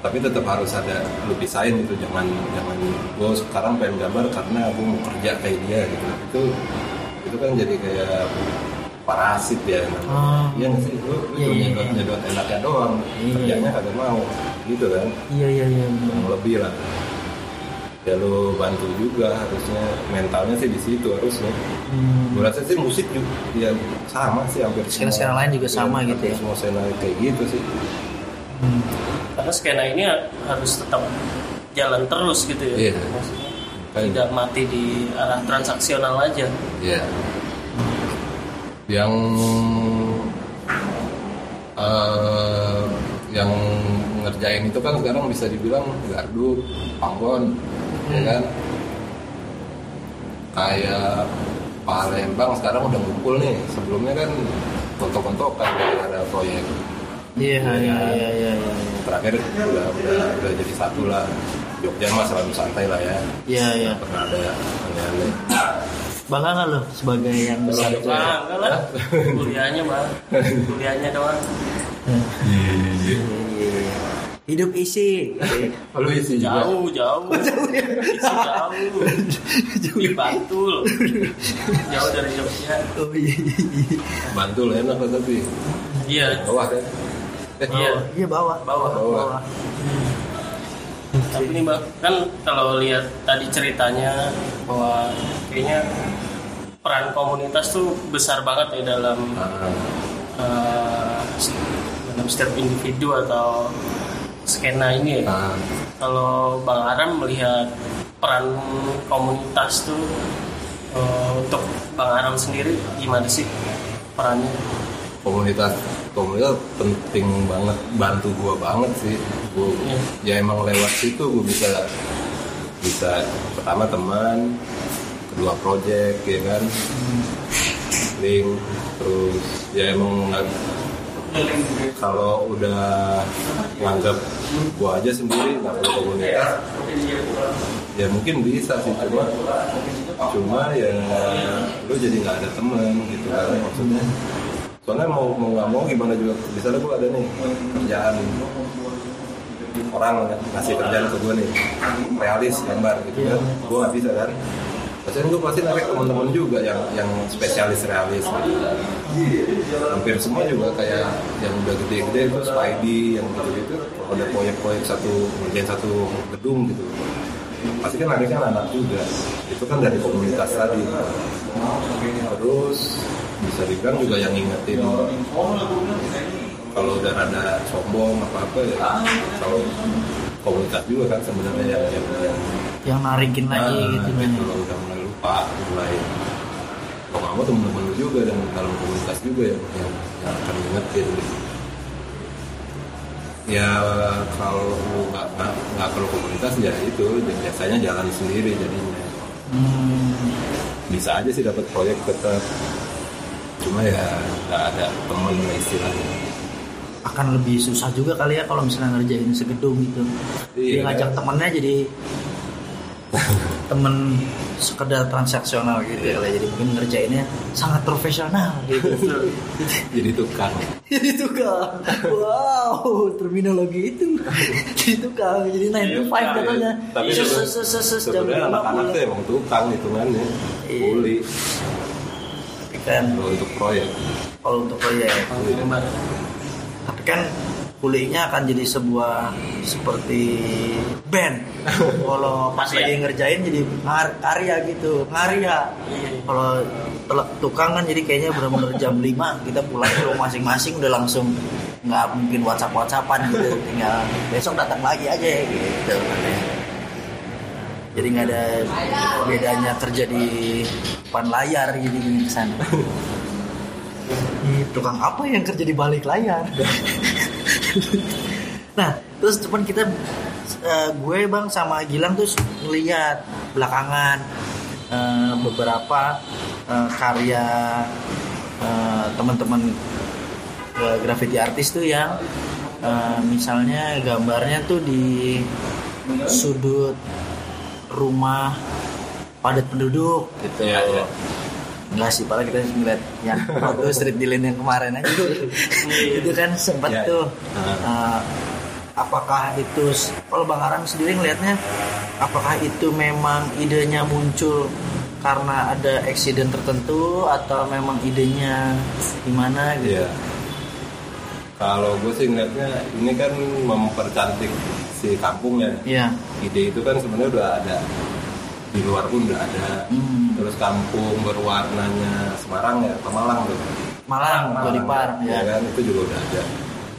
S1: tapi tetap harus ada lu pisahin gitu jangan jangan gue sekarang pengen gambar karena gue mau kerja kayak dia gitu itu itu kan jadi kayak parasit ya.
S2: Ah.
S1: iya nggak sih lu, lu
S2: Iya,
S1: cuma
S2: iya,
S1: nyedot,
S2: iya.
S1: nyedot enaknya doang
S2: Iya.
S1: kerjanya kagak mau gitu kan
S2: Iya iya iya.
S1: yang lebih lah ya lu bantu juga harusnya mentalnya sih di situ harusnya
S2: Hmm.
S1: gue rasa sih musik juga ya sama sih hampir
S2: Skena-skena
S1: semua.
S2: lain juga sama
S1: Iya,
S2: gitu
S1: hampir
S2: ya.
S1: semua skena kayak gitu sih
S2: Hmm.
S6: Karena skena ini harus tetap jalan terus gitu ya.
S1: Iya.
S6: Maksudnya
S1: Kan.
S6: tidak mati di arah transaksional aja.
S1: Iya. Yang eh, yang ngerjain itu kan sekarang bisa dibilang gardu, panggon, ya kan? Kayak Palembang sekarang udah ngumpul nih. Sebelumnya kan kontok-kontokan dari ada proyek.
S2: Iya iya iya iya. iya.
S1: terakhir udah udah udah jadi satu lah Jogja mah selalu santai lah ya
S2: Iya iya.
S1: Nggak pernah ada aneh-aneh
S2: Bangga nggak lo sebagai yang besar itu?
S6: Enggak lah. Kuliahnya mah. Kuliahnya doang.
S2: Hidup isi.
S1: Oh, lu isi juga
S6: Jauh, jauh. Jauh ya? jauh. Di Bantul. Jauh dari Jogja.
S2: Oh iya.
S1: Bantul enak lah tapi
S6: Iya.
S1: bawah kan
S6: Iya.
S2: Iya bawah.
S6: Bawah.
S1: bawah
S6: Tapi nih bang, kan kalau lihat tadi ceritanya bahwa kayaknya peran komunitas tuh besar banget ya dalam eh, dalam setiap individu atau skena ini ya.
S1: ah.
S6: Kalau Bang Aram melihat peran komunitas tuh eh, untuk Bang Aram sendiri gimana sih perannya?
S1: Komunitas komunitas penting banget bantu gua banget sih. Gua
S6: Iya.
S1: ya emang lewat situ gua bisa bisa pertama teman kedua project ya kan? Link terus ya emang kalau udah nganggap gua aja sendiri nggak perlu komunitas ya mungkin bisa sih cuma cuma ya lu jadi nggak ada temen gitu kan maksudnya soalnya mau mau nggak mau gimana juga misalnya gue ada nih kerjaan orang ngasih kerjaan ke gue nih realis gambar gitu kan gue nggak bisa kan Biasanya gue pasti narik teman-teman juga yang yang spesialis realis gitu. Hampir semua juga kayak yang udah gede-gede itu Spidey yang gitu-gitu. Kalau ada proyek-proyek satu ngerjain satu gedung gitu. Pasti kan nariknya anak juga. Itu kan dari komunitas tadi. Terus bisa dibilang juga yang ngingetin kalau udah ada sombong apa apa ya kalau komunitas juga kan sebenarnya yang yang, yang
S2: Yang narikin lagi
S1: Nah,
S2: gitu kan.
S1: kalau udah mulai lupa mulai kalau nggak mau temen-temen lu juga dan dalam komunitas juga yang yang, yang akan ngingetin gitu. ya kalau nggak nggak nggak perlu komunitas ya itu biasanya jalan sendiri jadinya
S2: Hmm.
S1: bisa aja sih dapat proyek tetap cuma ya nggak ada temen istilahnya
S2: akan lebih susah juga kali ya kalau misalnya ngerjain segedung gitu. Dia
S1: Iya.
S2: ngajak temennya jadi temen sekedar transaksional gitu ya. Jadi mungkin ngerjainnya sangat profesional gitu.
S1: jadi tukang
S2: jadi tukang. Wow, terminologi itu. jadi tukang, jadi 9 to 5 katanya.
S1: tapi sebenarnya- anak-anak tuh emang tukang hitungannya
S2: Iya. Kan.
S1: Kalau untuk proyek.
S2: Kalau untuk proyek.
S6: Gambar.
S2: tapi kan kuliahnya akan jadi sebuah seperti band. Kalau pas
S6: Karya.
S2: lagi ngerjain jadi karya gitu karya kalau tel- tukang kan jadi kayaknya benar-benar jam 5 kita pulang ke rumah masing-masing udah langsung nggak mungkin WhatsApp WhatsAppan gitu. Tinggal besok datang lagi aja gitu jadi nggak ada bedanya kerja di depan layar gitu di sana Ih, tukang apa yang kerja di balik layar? nah, terus cuman kita eh, gue bang sama Gilang terus ngeliat belakangan eh, beberapa eh, karya eh, teman-teman eh, graffiti artis tuh yang eh, misalnya gambarnya tuh di sudut rumah padat penduduk gitu.
S1: Iya, iya.
S2: Enggak sih, padahal kita ngeliat yang foto street dealing yang kemarin aja itu kan sempat
S1: Iya,
S2: tuh
S1: iya.
S2: uh, apakah itu kalau Bang Aram sendiri ngelihatnya apakah itu memang idenya muncul karena ada eksiden tertentu atau memang idenya gimana gitu
S1: Iya. Kalau gue sih ngeliatnya ini kan mempercantik si kampungnya.
S2: Iya.
S1: Ide itu kan sebenarnya udah ada di luar pun udah ada.
S2: Hmm.
S1: Terus kampung berwarnanya Semarang ya, atau Malang tuh.
S2: Malang Golipar
S1: ya
S2: ya
S1: kan itu juga udah ada.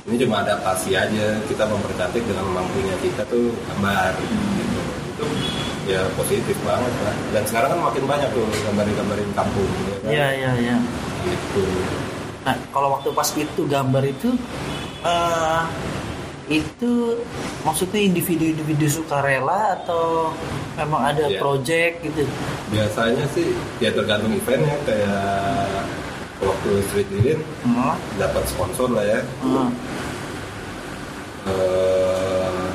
S1: Ini cuma adaptasi aja kita mempercantik dengan mampunya kita tuh gambar gitu. Itu ya positif banget lah. Dan sekarang kan makin banyak tuh gambar-gambarin kampung. ya kan?
S2: iya iya iya
S1: Gitu.
S2: Nah, kalau waktu pas itu gambar itu eh itu maksudnya individu-individu sukarela atau memang ada
S1: Iya.
S2: project gitu?
S1: Biasanya sih ya tergantung eventnya kayak waktu street dealing
S2: Hmm.
S1: dapat sponsor lah ya.
S2: Hmm.
S1: eh,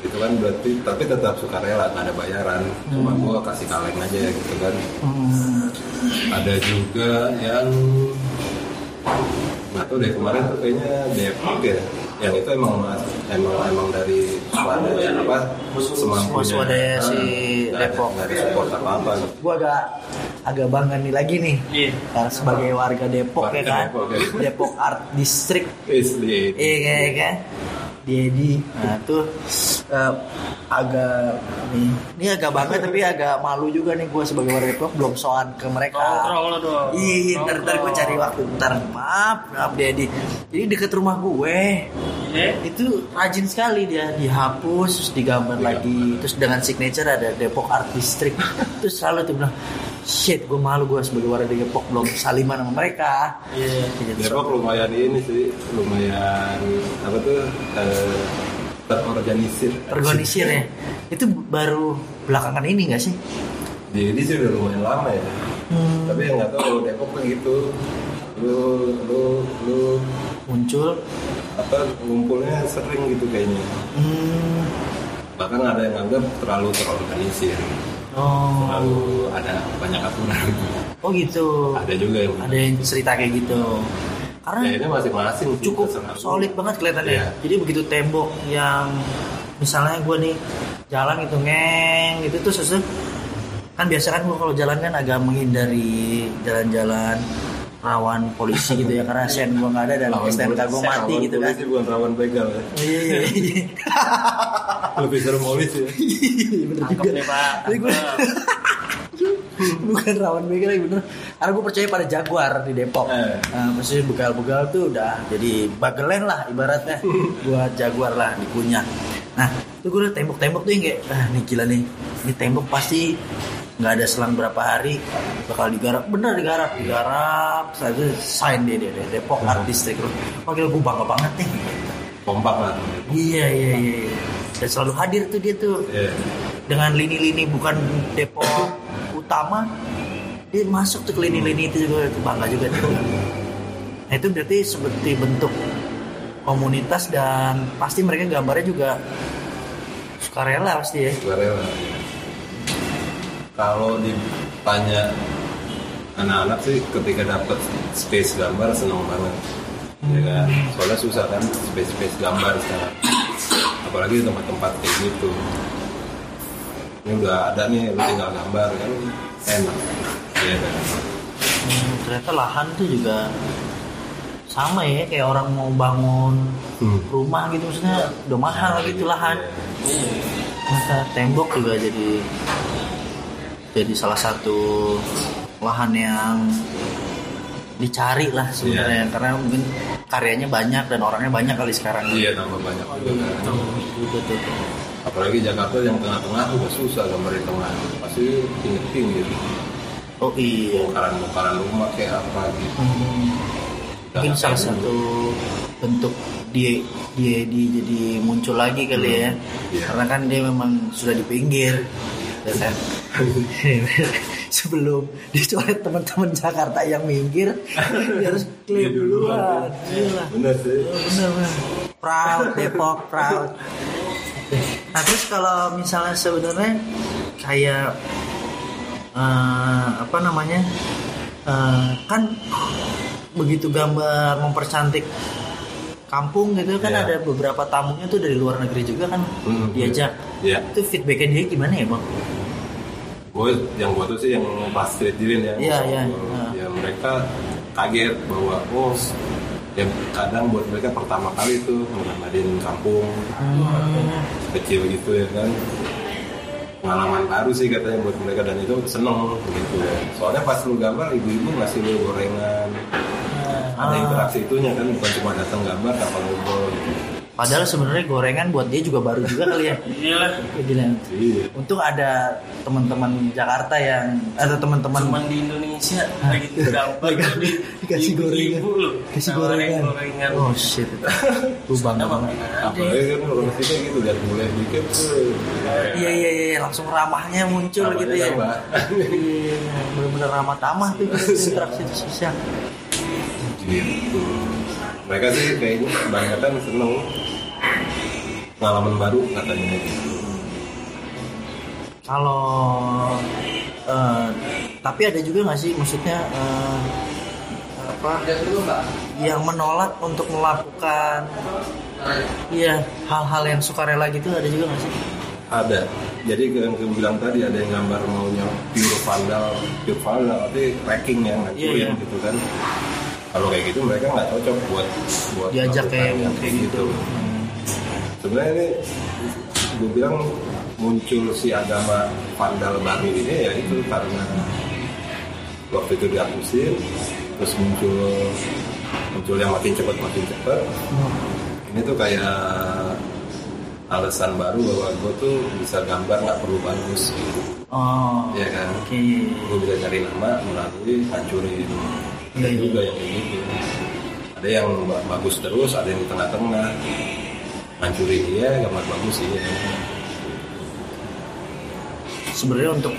S1: itu kan berarti tapi tetap sukarela nggak ada bayaran cuma
S2: Hmm.
S1: gue kasih kaleng aja gitu kan
S2: Hmm,
S1: ada juga yang nggak tahu deh kemarin tuh kayaknya Depok ya yang itu emang emang emang dari swadaya apa semampunya
S2: Swadaya si Depok.
S1: ada support apa apa
S2: gue agak agak bangga nih lagi nih
S6: Iya.
S2: karena sebagai warga Depok
S1: Warga
S2: ya kan
S1: Depok, ya.
S2: Depok Art District iya kan? Dedi nah tuh. eh, agak nih ini agak bangga tapi agak malu juga nih gue sebagai warga Depok belum soan ke mereka.
S6: Nongkrong dong.
S2: Iya, iya, ntar, ntar gue cari waktu. Ntar, maaf, maaf Dedi. Jadi deket rumah gue.
S6: Iya.
S2: Itu rajin sekali dia. Dihapus, terus digambar lagi. Terus dengan signature ada Depok Art District. Terus selalu tuh bilang Shit, gue malu gue sebagai warga Depok Belum saliman sama mereka.
S6: Iya.
S2: Gitu.
S1: Depok lumayan ini sih lumayan apa tuh eh, terorganisir.
S2: Organisir ya. Itu baru belakangan ini gak sih?
S1: Jadi sih udah lumayan lama ya.
S2: Hmm,
S1: tapi yang nggak tahu Depok tuh gitu. Lu lu lu.
S2: Muncul.
S1: Apa ngumpulnya sering gitu kayaknya.
S2: Hmm,
S1: bahkan ada yang anggap terlalu terorganisir
S2: Oh,
S1: terlalu ada banyak aturan.
S2: Oh gitu.
S1: Ada juga yang
S2: Ada yang cerita kayak gitu. Karena
S1: ya ini masing-masing
S2: cukup solid banget kelihatannya.
S1: Iya.
S2: Jadi begitu tembok yang misalnya gue nih jalan gitu ngeng gitu tuh sesuatu kan biasa kan gue kalau jalan kan agak menghindari jalan-jalan rawan polisi gitu ya karena sen gue nggak ada dan STNK gue mati gitu kan.
S1: polisi bukan rawan begal ya
S2: Iya iya iya.
S1: lebih serem polisi ya
S2: Iya, juga.
S6: nih pak.
S2: Bukan rawan begal lagi bener karena gue percaya pada jaguar di Depok
S1: Eh.
S2: nah, maksudnya begal-begal tuh udah jadi bagelen lah ibaratnya buat jaguar lah di punya nah itu gue tembok-tembok tuh yang kayak ah nih gila nih ini tembok pasti nggak ada selang berapa hari bakal digarap. Bener digarap. Digarap setelah itu sign dia dia, dia. Depok Art District wah gila gue bangga banget nih.
S1: Kompak lah.
S2: Iya iya iya iya. dan selalu hadir tuh dia tuh.
S1: Iya.
S2: dengan lini-lini bukan Depok utama dia masuk tuh ke lini-lini itu juga. Itu bangga juga tuh. Nah itu berarti seperti bentuk komunitas dan pasti mereka gambarnya juga sukarela pasti ya.
S1: sukarela kalau ditanya anak-anak sih ketika dapat space gambar seneng banget. Ya kan? Soalnya susah kan space space gambar sekarang. Apalagi di tempat-tempat kayak gitu. Ini udah ada nih lu tinggal gambar kan enak. Ya kan?
S2: Hmm, ternyata lahan tuh juga sama ya kayak orang mau bangun
S1: Hmm.
S2: rumah gitu maksudnya udah mahal gitu lahan.
S6: Iya.
S2: Maka tembok juga jadi jadi salah satu lahan yang dicari lah sebenarnya
S1: Iya.
S2: karena mungkin karyanya banyak dan orangnya banyak kali sekarang.
S1: iya tambah banyak juga kan
S2: Gitu tuh.
S1: apalagi Jakarta yang tengah-tengah udah susah gambar di tengah pasti tinggi-tinggi gitu
S2: Oh iya.
S1: bongkaran-bongkaran rumah kayak apa gitu
S2: Hmm. Mungkin salah satu bentuk dia dia di jadi muncul lagi kali ya.
S1: Iya.
S2: Karena kan dia memang sudah di pinggir. Ya? Sebelum dicoret teman-teman Jakarta yang minggir, dia harus klaim
S1: Iya, duluan.
S2: duluan. Gila.
S1: bener sih
S2: bener. Proud Depok proud. Nah terus kalau misalnya sebenarnya kayak eh, apa namanya eh, kan begitu gambar mempercantik kampung gitu kan
S1: Iya.
S2: ada beberapa tamunya tuh dari luar negeri juga kan
S1: Hmm,
S2: diajak.
S1: Iya.
S2: Itu feedbacknya dia gimana ya bang?
S1: gue yang gue tuh sih yang pas dirin ya
S2: Iya, iya.
S1: ya mereka kaget bahwa oh ya kadang buat mereka pertama kali tuh ngelamarin kampung
S2: Hmm.
S1: kecil gitu ya kan pengalaman baru sih katanya buat mereka dan itu seneng gitu ya soalnya pas lu gambar ibu-ibu ngasih lu gorengan ada
S2: Ah.
S1: interaksi itunya kan bukan cuma datang gambar tanpa ngobrol gitu
S2: Padahal sebenarnya gorengan buat dia juga baru juga kali ya.
S6: Iya lah.
S2: Gila.
S1: iya
S2: Untung ada teman-teman Jakarta yang ada teman-teman
S6: Cuman di Indonesia lagi gampang di
S2: dikasih gorengan.
S6: ibu lu
S2: Kasih gorengan.
S6: gorengan.
S2: Oh shit. Gue bangga
S6: Apa?
S2: banget.
S1: apalagi kan orang kita gitu lihat boleh dikit tuh
S2: Iya iya iya langsung ramahnya muncul gitu ya.
S1: tambah.
S2: Iya, bener-bener ramah tamah tuh interaksi sosial.
S1: Gitu mereka sih kayaknya kebanyakan seneng pengalaman baru katanya gitu.
S2: Kalau eh, tapi ada juga nggak sih maksudnya eh, apa yang menolak untuk melakukan iya hal-hal yang sukarela gitu ada juga nggak sih?
S1: ada. Jadi yang gue bilang tadi ada yang gambar maunya pure vandal pure vandal tapi tracking yang ngancurin
S2: Iya, iya.
S1: gitu kan kalau kayak gitu mereka nggak cocok buat buat
S2: Diajak kayak
S1: yang
S2: kayak gitu.
S1: sebenarnya ini gue bilang muncul si agama vandal baru ini ya itu karena waktu itu dihapusin terus muncul muncul yang makin cepat makin cepat ini tuh kayak alasan baru bahwa gue tuh bisa gambar nggak perlu bagus gitu.
S2: Oh,
S1: ya kan?
S2: oke.
S1: gue bisa cari nama melalui hancurin ada
S2: iya.
S1: juga yang kayak gitu. Ada yang ba- bagus terus ada yang di tengah-tengah. Hancurin dia gambar bagus iya.
S2: Sebenarnya untuk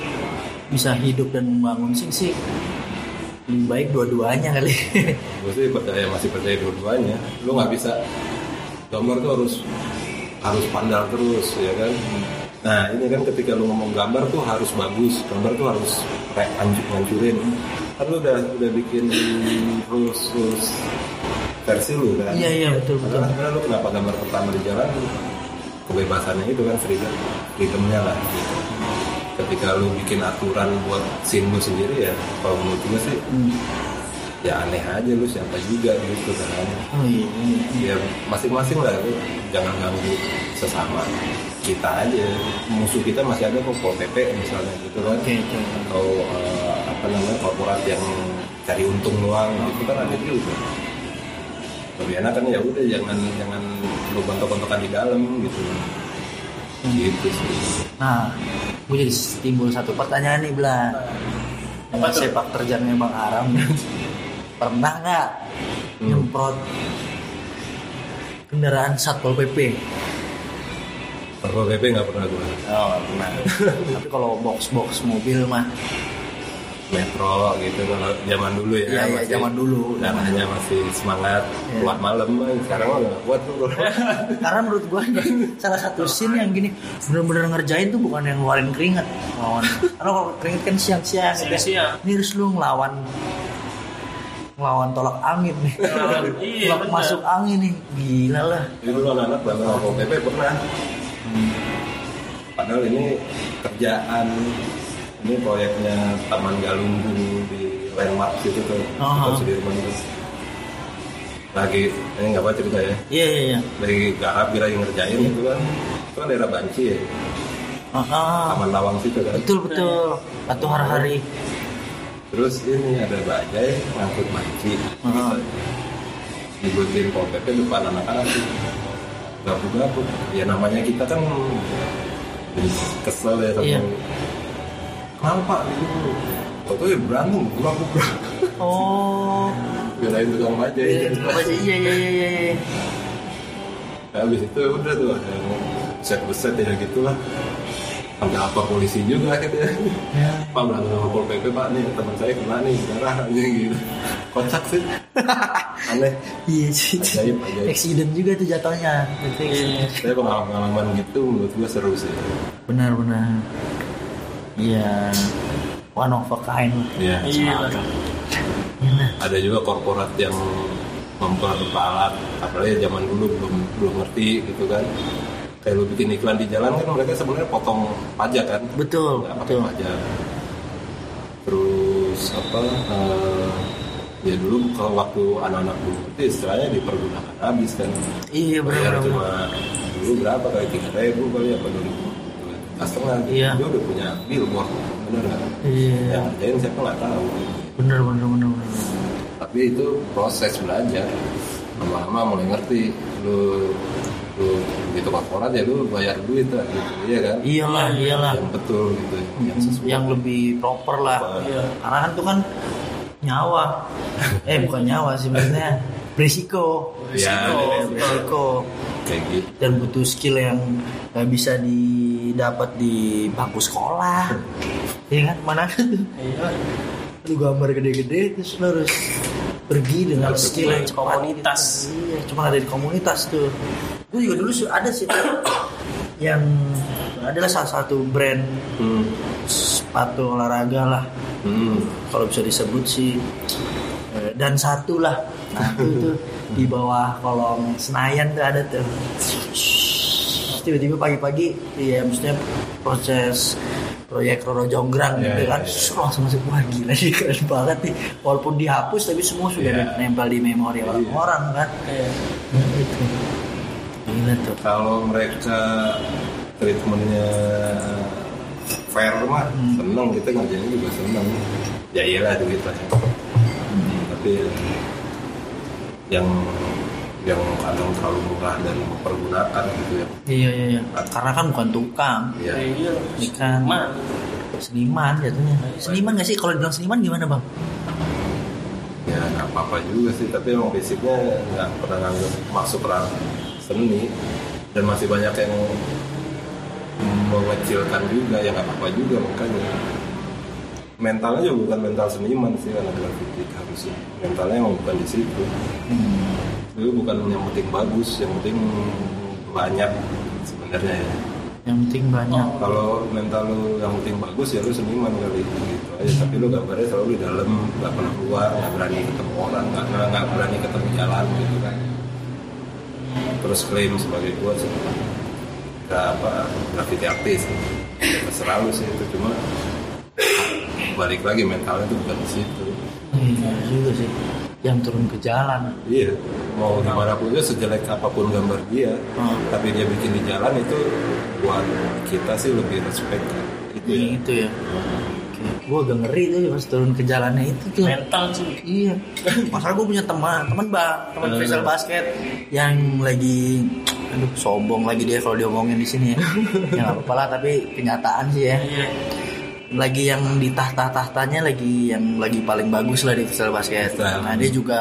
S2: bisa hidup dan membangun sing sih lebih baik dua-duanya kali.
S1: gue sih percaya masih percaya dua-duanya. Lu nggak bisa. Gambar tuh harus harus pandal terus ya kan? Nah ini kan ketika lu ngomong gambar tuh harus bagus. Gambar tuh harus kayak hancur hancurin kan lu udah udah bikin rules rules versi lu kan
S2: Iya, iya, betul, betul.
S1: karena, karena lu kenapa gambar pertama di jalan kebebasannya itu kan freedom freedomnya lah gitu. ketika lu bikin aturan buat scene lu sendiri ya kalau menurut gue sih
S2: Hmm.
S1: ya aneh aja lu siapa juga gitu kan
S2: Oh iya, iya,
S1: ya masing-masing lah lu jangan ganggu sesama kita aja musuh kita masih ada kok Pol PP misalnya gitu kan
S2: Oke, oke.
S1: atau eh, apa namanya korporat yang cari untung doang gitu kan ada juga lebih enak kan ya udah jangan jangan lu bentok-bentokan di dalam gitu gitu sih
S2: Nah, gue jadi timbul satu pertanyaan nih, Bla. Dengan sepak terjangnya Bang Aram, pernah nggak
S1: Hmm.
S2: nyemprot kendaraan satpol pp?
S1: Pol PP nggak pernah gue
S2: Oh, pernah. Tapi kalau box-box mobil mah,
S1: metro gitu kalau zaman dulu ya
S2: Iya, iya,
S1: masih-
S2: zaman dulu.
S1: namanya masih semangat
S2: Iya.
S1: keluar malam Bang. sekarang mah nggak kuat tuh
S2: karena menurut gue salah satu scene yang gini bener-bener ngerjain tuh bukan yang ngeluarin keringat lawan karena kalau keringat kan siang-siang gitu ya.
S6: Siang-siang.
S2: ini harus lu ngelawan ngelawan tolak angin nih
S6: iya,
S2: tolak
S6: bener.
S2: masuk angin nih gila lah
S1: dulu anak-anak belajar sama PP pernah. Padahal ini kerjaan, ini proyeknya Taman Galunggung di Landmark situ tuh,
S2: Aha.
S1: oh. Sudirman itu. Lagi, ini nggak apa cerita ya.
S2: iya iya iya
S1: Lagi garap kira yang ngerjain itu kan, itu kan daerah Banci ya,
S2: ah.
S1: Taman Lawang situ kan.
S2: betul betul atau hari-hari
S1: Terus ini ada bajai ngangkut banci. Dibuatin Pol PP depan anak-anak tuh. Gabung-gabung. Ya namanya kita kan kesel ya sama
S2: Iya.
S1: Kenapa Pak gitu? Waktu itu berantem, gua aku
S2: oh
S1: Belain tukang bajai.
S2: iya iya iya iya iya iya.
S1: Nah, habis itu udah tuh ada yang beset-beset ya gitu lah. Sampai lapor polisi juga akhirnya.
S2: Ya.
S1: Pak berantem sama Pol PP Pak nih teman saya kena nih darah aja gitu. Kocak sih. Aneh.
S2: iya sih
S1: Ajaib, ajaib.
S2: accident juga tuh jatuhnya.
S1: Saya pengalaman gitu menurut gua seru sih.
S2: benar-benar iya one of a kind lah.
S1: Iya.
S6: Iya.
S2: Iya.
S1: Ada juga korporat yang memperalat, apalagi zaman dulu belum belum ngerti gitu kan. Kayak lu bikin iklan di jalan kan mereka sebenarnya potong pajak kan.
S2: betul
S1: nggak
S2: betul
S1: pajak terus apa eh, ya dulu kalau waktu anak-anak dulu itu istilahnya dipergunakan habis kan
S2: iya benar
S1: cuma dulu berapa kali tiga ribu kali apa dua ribu setengah
S2: Iya.
S1: dia udah punya billboard bener nggak?
S2: Iya.
S1: Yang ngerjain siapa nggak tahu.
S2: Benar benar benar benar.
S1: tapi itu proses belajar. Lama-lama mulai ngerti lu lu begitu korporat ya lu bayar duit lah gitu iya kan?
S2: Iyalah iyalah.
S1: Yang betul gitu yang sesuai.
S2: Yang lebih proper lah.
S1: Iya.
S2: karena kan itu kan nyawa. Eh bukan nyawa sih sebenarnya berisiko
S1: Iya,
S2: berisiko
S1: iya.
S2: berisiko
S1: kayak gitu
S2: dan butuh skill yang nggak bisa didapat di bangku sekolah ya kan mana tuh
S6: Iya.
S2: lu gambar gede-gede terus lu harus pergi dengan
S1: Harus
S2: skill yang cepat
S6: komunitas.
S2: iya cuma ada di komunitas tuh gue juga dulu ada sih tuh yang adalah salah satu brand
S1: Hmm.
S2: sepatu olahraga lah
S1: Hmm.
S2: kalau bisa disebut sih dan satu lah nah itu tuh di bawah kolong Senayan tuh ada tuh tiba-tiba pagi-pagi ya maksudnya proses proyek Roro Jonggrang
S1: Iya,
S2: gitu
S1: iya,
S2: kan
S1: iya.
S2: Terus langsung masuk wah gila sih keren banget nih walaupun dihapus tapi semua sudah
S1: Iya.
S2: nempel di memori orang-orang kan
S6: Iya.
S2: Nah, itu gila tuh
S1: Kalau mereka treatmentnya fair mah seneng kita ngerjainnya juga seneng. Ya iyalah duit lah. Tapi yang yang kadang terlalu murah dan mempergunakan gitu ya.
S2: iya iya iya. Karena kan bukan tukang.
S1: Ya,
S6: Iya.
S2: ini kan
S6: Man.
S2: seniman jatuhnya. Seniman gak sih? Kalau dibilang seniman gimana bang?
S1: Ya nggak apa-apa juga sih. Tapi emang basicnya nggak pernah nganggap masuk ranah seni. Dan masih banyak yang mengecilkan juga. Ya nggak apa-apa juga makanya. Mentalnya juga bukan mental seniman sih karena grafiti harusnya mentalnya emang bukan di situ. Itu bukan yang penting bagus yang penting banyak sebenarnya ya.
S2: Yang penting banyak.
S1: Kalau mental lu yang penting bagus ya lu seniman kali gitu aja. Tapi lu gambarnya selalu di dalam nggak pernah keluar nggak berani ketemu orang nggak nggak berani ketemu jalan gitu kan. Terus klaim sebagai gua sih. Nggak apa graffiti artis. Ya, terserah lu sih itu cuma balik lagi mentalnya itu bukan di situ
S2: iya juga sih. Yang turun ke jalan.
S1: Iya. Mau gimana pun juga sejelek apa pun gambar dia
S2: Hmm.
S1: tapi dia bikin di jalan itu buat kita sih lebih respect. Itu ya.
S2: Itu ya. Gue agak ngeri tuh pas turun ke jalannya itu tuh.
S6: Mental sih.
S2: iya. Masalah gue punya teman teman bang teman
S1: Hmm.
S2: Faisal basket yang lagi aduh sombong lagi dia kalau diomongin di sini ya. Ya nggak apa-apa lah tapi kenyataan sih ya.
S6: Iya.
S2: Lagi yang di tahta-tahtanya lagi yang lagi paling bagus lah di Faisal basket
S1: Betul.
S2: nah dia juga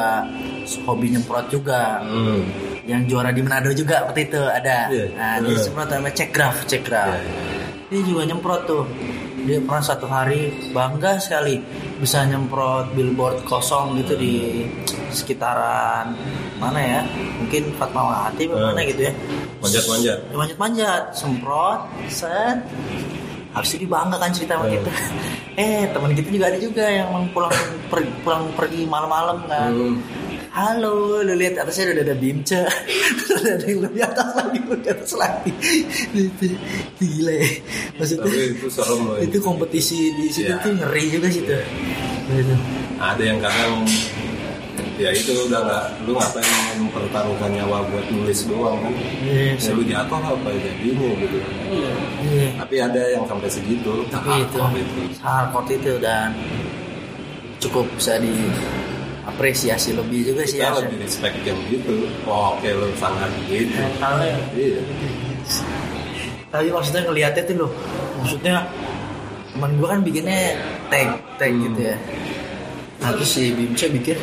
S2: hobi nyemprot juga
S1: Hmm.
S2: yang juara di Manado juga waktu itu ada
S1: Iya.
S2: nah dia
S1: Hmm.
S2: semprot namanya cek graf cek graf
S1: Iya,
S2: dia juga nyemprot tuh dia pernah satu hari bangga sekali bisa nyemprot billboard kosong gitu di sekitaran mana ya mungkin Fatmawati
S1: Hmm.
S2: mana gitu ya
S1: Manjat-manjat.
S2: Manjat-manjat semprot set habis itu dibanggakan cerita sama
S1: Hmm.
S2: kita eh teman kita juga ada juga yang pulang pergi, pulang pergi malam-malam kan
S1: Hmm.
S2: Halo, lu lihat atasnya udah ada bimce, udah ada yang lebih atas lagi, lebih atas lagi. Itu gila ya. Maksudnya
S1: Tapi itu
S2: itu kompetisi di situ
S1: Iya.
S2: tuh ngeri juga sih tuh. Gitu.
S1: Ada yang kadang ya itu udah nggak lu ngapain mempertaruhkan nyawa buat nulis doang kan
S2: Iya,
S1: ya lu jatuh apa jadinya gitu
S2: Iya.
S1: tapi ada yang sampai segitu
S2: Tapi itu
S1: hardcore itu
S2: hardcore itu dan cukup bisa diapresiasi lebih juga sih
S1: kita
S2: ya.
S1: lebih respect yang gitu oh, oke lu sangat gitu
S6: Mentalnya.
S1: iya
S2: Tapi maksudnya ngeliatnya tuh loh, maksudnya teman gue kan bikinnya tag tag
S1: Hmm.
S2: gitu ya. Nah terus si Bimce bikin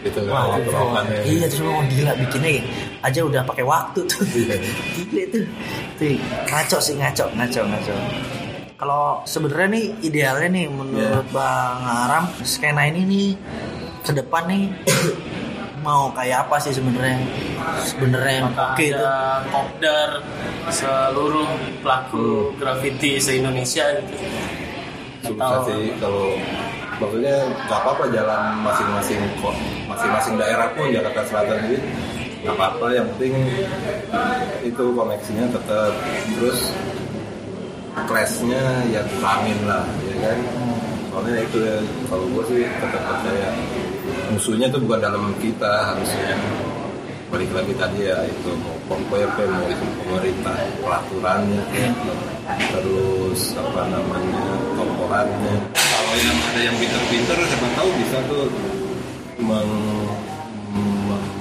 S1: gitu
S2: Wah,
S1: kan
S2: itu,
S1: terokannya
S2: iya terus mau gila bikinnya aja udah pakai waktu tuh.
S1: Iya.
S2: gila tuh. Tuh ngaco sih ngaco, ngaco, ngaco. Kalau sebenarnya nih idealnya nih menurut
S1: Iya.
S2: Bang Aram skena ini nih ke depan nih mau kayak apa sih sebenarnya? Sebenarnya yang oke itu.
S6: ada kopdar seluruh pelaku graffiti se-Indonesia gitu.
S1: susah
S6: Atau-
S1: sih kalau maksudnya nggak apa-apa jalan masing-masing masing-masing daerah pun Jakarta Selatan ini nggak apa-apa. Yang penting itu koneksinya tetap. Terus kelasnya ya kurangin lah ya kan? Soalnya itu ya kalau gue sih tetap percaya. Musuhnya tuh bukan dalam kita harusnya balik lagi tadi ya itu mau pom PP mau itu pemerintah peraturannya terus apa namanya korporatnya kalau yang ada yang pinter-pinter siapa tahu bisa tuh. Meng, meng-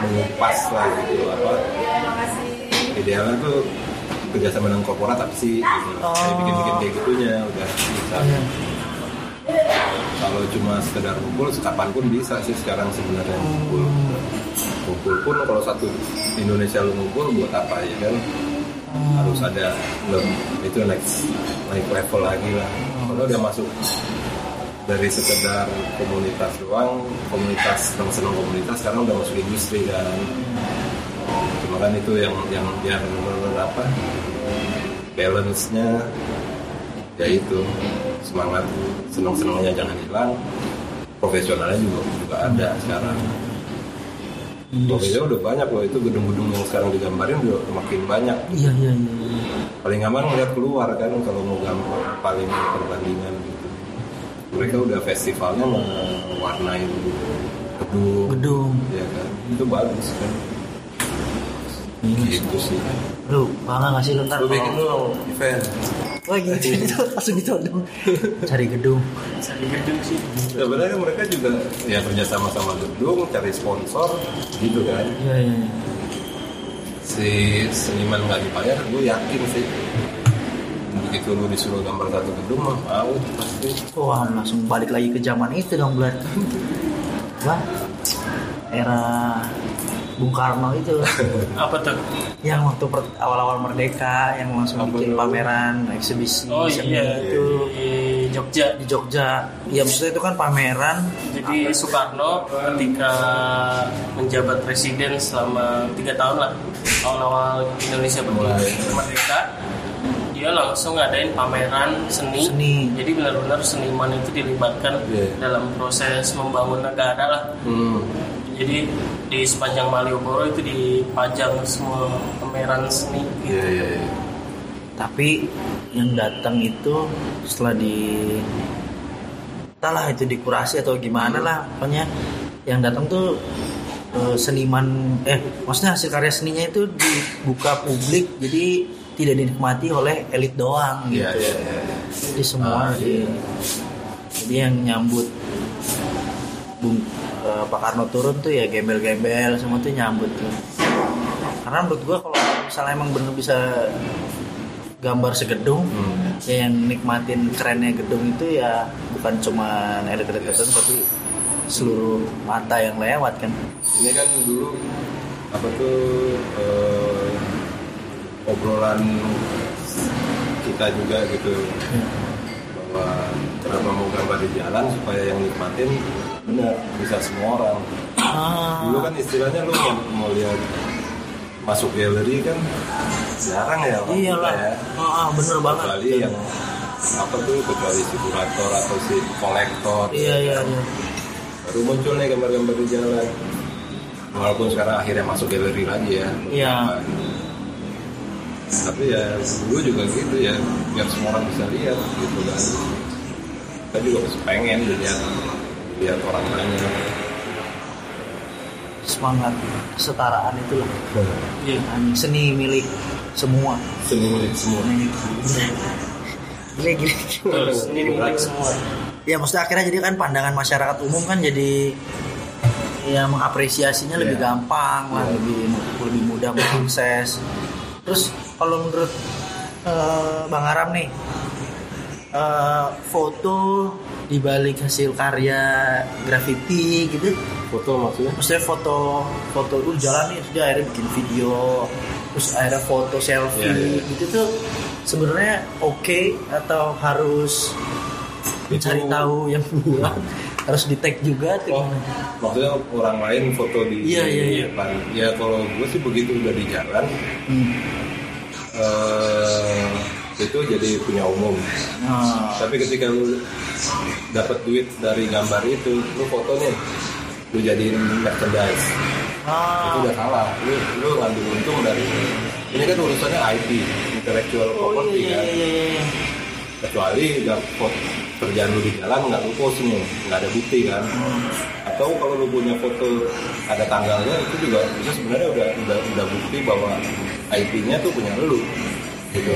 S1: mengupas lah gitu apa. Idealnya tuh kerjasama dengan korporat tapi sih gitu. kayak bikin-bikin kayak gitunya udah bisa.
S2: Iya.
S1: Kalau cuma sekedar ngumpul kapan pun bisa sih sekarang sebenarnya ngumpul ngumpul pun kalau satu Indonesia lu ngumpul buat apa ya kan? Harus ada itu next naik level lagi lah. Kalau udah masuk dari sekedar komunitas doang komunitas senang senang komunitas sekarang udah masuk industri kan. Cuma kan itu yang yang benar-benar apa balance nya ya itu semangat senang senangnya jangan hilang. Profesionalnya juga juga ada sekarang. Pokoknya udah banyak loh itu gedung-gedung yang sekarang digambarin udah makin banyak.
S2: Iya iya iya. iya.
S1: paling aman ngeliat keluar kan kalau mau gambar paling perbandingan gitu. Mereka udah festivalnya mewarnai gedung.
S2: Gedung.
S1: ya kan? Itu bagus kan?
S2: Iya.
S1: gitu sih.
S2: Lu bangga gak sih lu
S1: bikin lu event
S2: Wah gitu, gitu langsung gitu dong. Cari gedung.
S6: cari gedung sih
S1: sebenarnya mereka juga ya kerja sama sama gedung cari sponsor gitu kan
S2: Iya iya. iya.
S1: si seniman nggak dibayar gue yakin sih begitu lu disuruh gambar satu gedung mah mau pasti
S2: Wah langsung balik lagi ke zaman itu dong Blad. Wah era Bung Karno itu.
S6: Apa tuh?
S2: Yang waktu awal-awal merdeka yang langsung
S1: Apa
S2: bikin pameran eksibisi
S6: oh
S2: seni
S6: iya
S2: itu.
S6: di Jogja.
S2: Di Jogja. Ya maksudnya itu kan pameran.
S6: Jadi Soekarno ketika menjabat presiden selama tiga tahun lah awal-awal Indonesia berdiri
S1: Mulai.
S6: merdeka dia langsung ngadain pameran seni,
S2: Seni.
S6: jadi benar-benar seniman itu dilibatkan
S1: Iya.
S6: dalam proses membangun negara lah.
S1: Hmm.
S6: Jadi di sepanjang Malioboro itu dipajang semua pameran seni
S1: iya iya iya.
S2: Tapi yang datang itu setelah di entahlah itu dikurasi atau gimana lah pokoknya yang datang tuh eh, seniman eh maksudnya hasil karya seninya itu dibuka publik jadi tidak dinikmati oleh elit doang gitu.
S1: iya iya iya.
S2: Jadi semua
S1: Ah,
S2: di- jadi yang nyambut Bung eh, Pak Karno turun tuh ya gembel-gembel semua tuh nyambut tuh. Karena menurut gua kalau misalnya emang bener bisa gambar segedung
S1: Hmm.
S2: ya yang nikmatin kerennya gedung itu ya bukan cuma elit-elit tertentu tapi seluruh mata yang lewat kan.
S1: Ini kan dulu apa tuh eh, obrolan kita juga gitu. Bahwa kenapa mau gambar di jalan supaya yang nikmatin benar bisa semua orang. Dulu kan istilahnya lu mau, mau lihat masuk galeri kan jarang ya orang
S2: iya
S1: kita
S2: lah.
S1: ya.
S2: Ah, ah, bener banget.
S1: Kecuali yang apa tuh kecuali si kurator atau si kolektor.
S2: Iya iya iya.
S1: Baru muncul nih gambar-gambar di jalan. Walaupun sekarang akhirnya masuk galeri lagi ya.
S2: Iya.
S1: tapi ya dulu juga gitu ya. Biar semua orang bisa lihat gitu kan. Kita juga pengen dilihat lihat orang banyak
S2: semangat kesetaraan itulah.
S6: Iya.
S2: seni milik semua.
S1: Seni milik semua.
S2: Gila gila.
S6: Betul, seni milik semua.
S2: Ya maksudnya akhirnya jadi kan pandangan masyarakat umum kan jadi ya mengapresiasinya lebih
S1: Iya.
S2: gampang lah
S1: Iya.
S2: lebih lebih mudah mengakses. Terus kalau menurut eh, bang Aram nih eh, foto di balik hasil karya graffiti gitu.
S1: Foto maksudnya?
S2: Maksudnya foto foto lu jalan nih terus dia akhirnya bikin video terus akhirnya foto selfie
S1: Iya, iya.
S2: gitu tuh sebenarnya oke atau harus
S1: Itu-
S2: tahu yang buat harus di tag juga tuh
S1: Oh, maksudnya orang lain foto di
S2: Iya, iya, iya.
S1: Ya kalau gue sih begitu udah di jalan,
S2: Hmm.
S1: eh, itu jadi punya umum.
S2: Nah,
S1: Tapi ketika lu dapat duit dari gambar itu, lu foto nih, lu jadiin merchandise. Itu
S2: ah,
S1: udah salah. Lu lu ngambil untung dari ini kan urusannya IP, intellectual
S2: oh
S1: property
S2: iya
S1: kan.
S2: iya iya iya.
S1: Kecuali nggak foto kerjaan lu di jalan nggak lu post nih, nggak ada bukti kan. Atau kalau lu punya foto ada tanggalnya itu juga itu sebenarnya udah udah udah bukti bahwa IP-nya tuh punya lu. Gitu.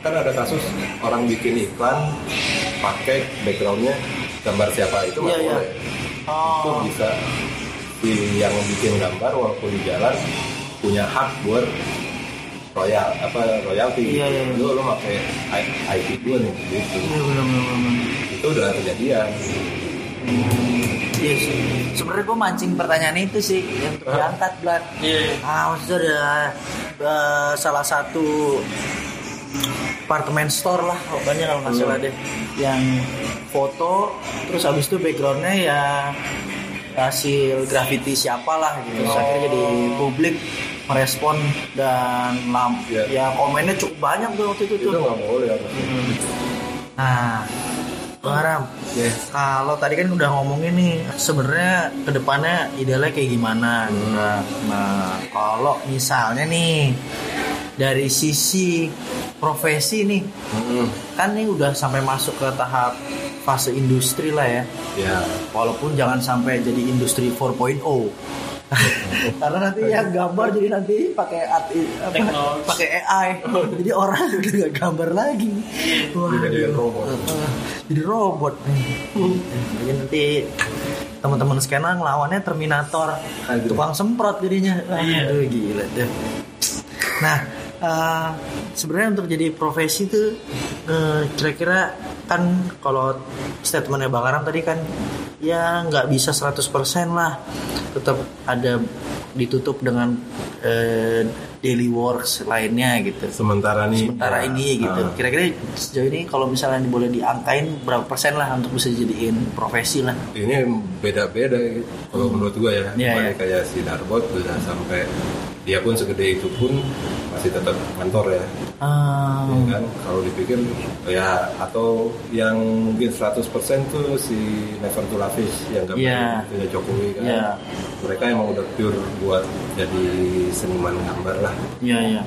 S1: Kan ada kasus orang bikin iklan pakai backgroundnya gambar siapa itu nggak
S2: Iya, iya.
S1: boleh. Itu
S2: Oh,
S1: bisa si yang bikin gambar walaupun di jalan punya hak buat royal apa royalti
S2: Iya, iya, iya.
S1: lu lu pakai IP gue nih gitu
S2: iya benar benar benar.
S1: itu udah kejadian
S2: Iya sih. Sebenarnya gue mancing pertanyaan itu sih yang untuk diangkat Blat.
S6: Iya.
S2: Ah, maksudnya ada eh, salah satu apartemen store lah pokoknya kalau nggak salah deh yang foto terus habis itu backgroundnya ya hasil graffiti siapa lah gitu Terus akhirnya jadi publik merespon dan lam,
S1: Iya.
S2: ya komennya cukup banyak tuh waktu itu
S1: itu
S2: tuh
S1: nggak boleh apa
S2: nah Bang Aram, kalau tadi kan udah ngomongin nih sebenarnya ke depannya idealnya kayak gimana? Nah, nah kalau misalnya nih dari sisi profesi nih
S1: Hmm,
S2: kan ini udah sampai masuk ke tahap fase industri lah ya.
S1: Ya
S2: walaupun jangan sampai jadi industri 4.0 karena nanti yang gambar jadi nanti pakai art apa,
S6: Teknologi.
S2: pakai AI jadi orang udah gak gambar lagi. Wah,
S1: Jadi robot.
S2: eh, jadi robot nih. Jadi nanti teman-teman skena ngelawannya Terminator.
S1: Aduh.
S2: tukang semprot jadinya. Aduh gila deh. Nah eh, sebenarnya untuk jadi profesi tuh eh, kira-kira kan kalau statementnya Bang Aram tadi kan ya nggak bisa 100% lah tetap ada ditutup dengan eh, daily works lainnya gitu
S1: sementara nih
S2: sementara
S1: ya,
S2: ini gitu
S1: ah.
S2: kira-kira sejauh ini kalau misalnya boleh diangkain berapa persen lah untuk bisa dijadiin profesi lah
S1: ini beda-beda gitu. kalau menurut gua ya Kemarin
S2: iya.
S1: kayak si Darbot udah sampai dia pun segede itu pun masih tetap kantor ya.
S2: Ah,
S1: Ya kan? Kalau dipikir ya atau yang mungkin 100% tuh si Never to Lavish yang gambar
S2: Iya.
S1: punya Jokowi kan.
S2: Iya.
S1: mereka emang udah pure buat jadi seniman gambar lah.
S2: Iya iya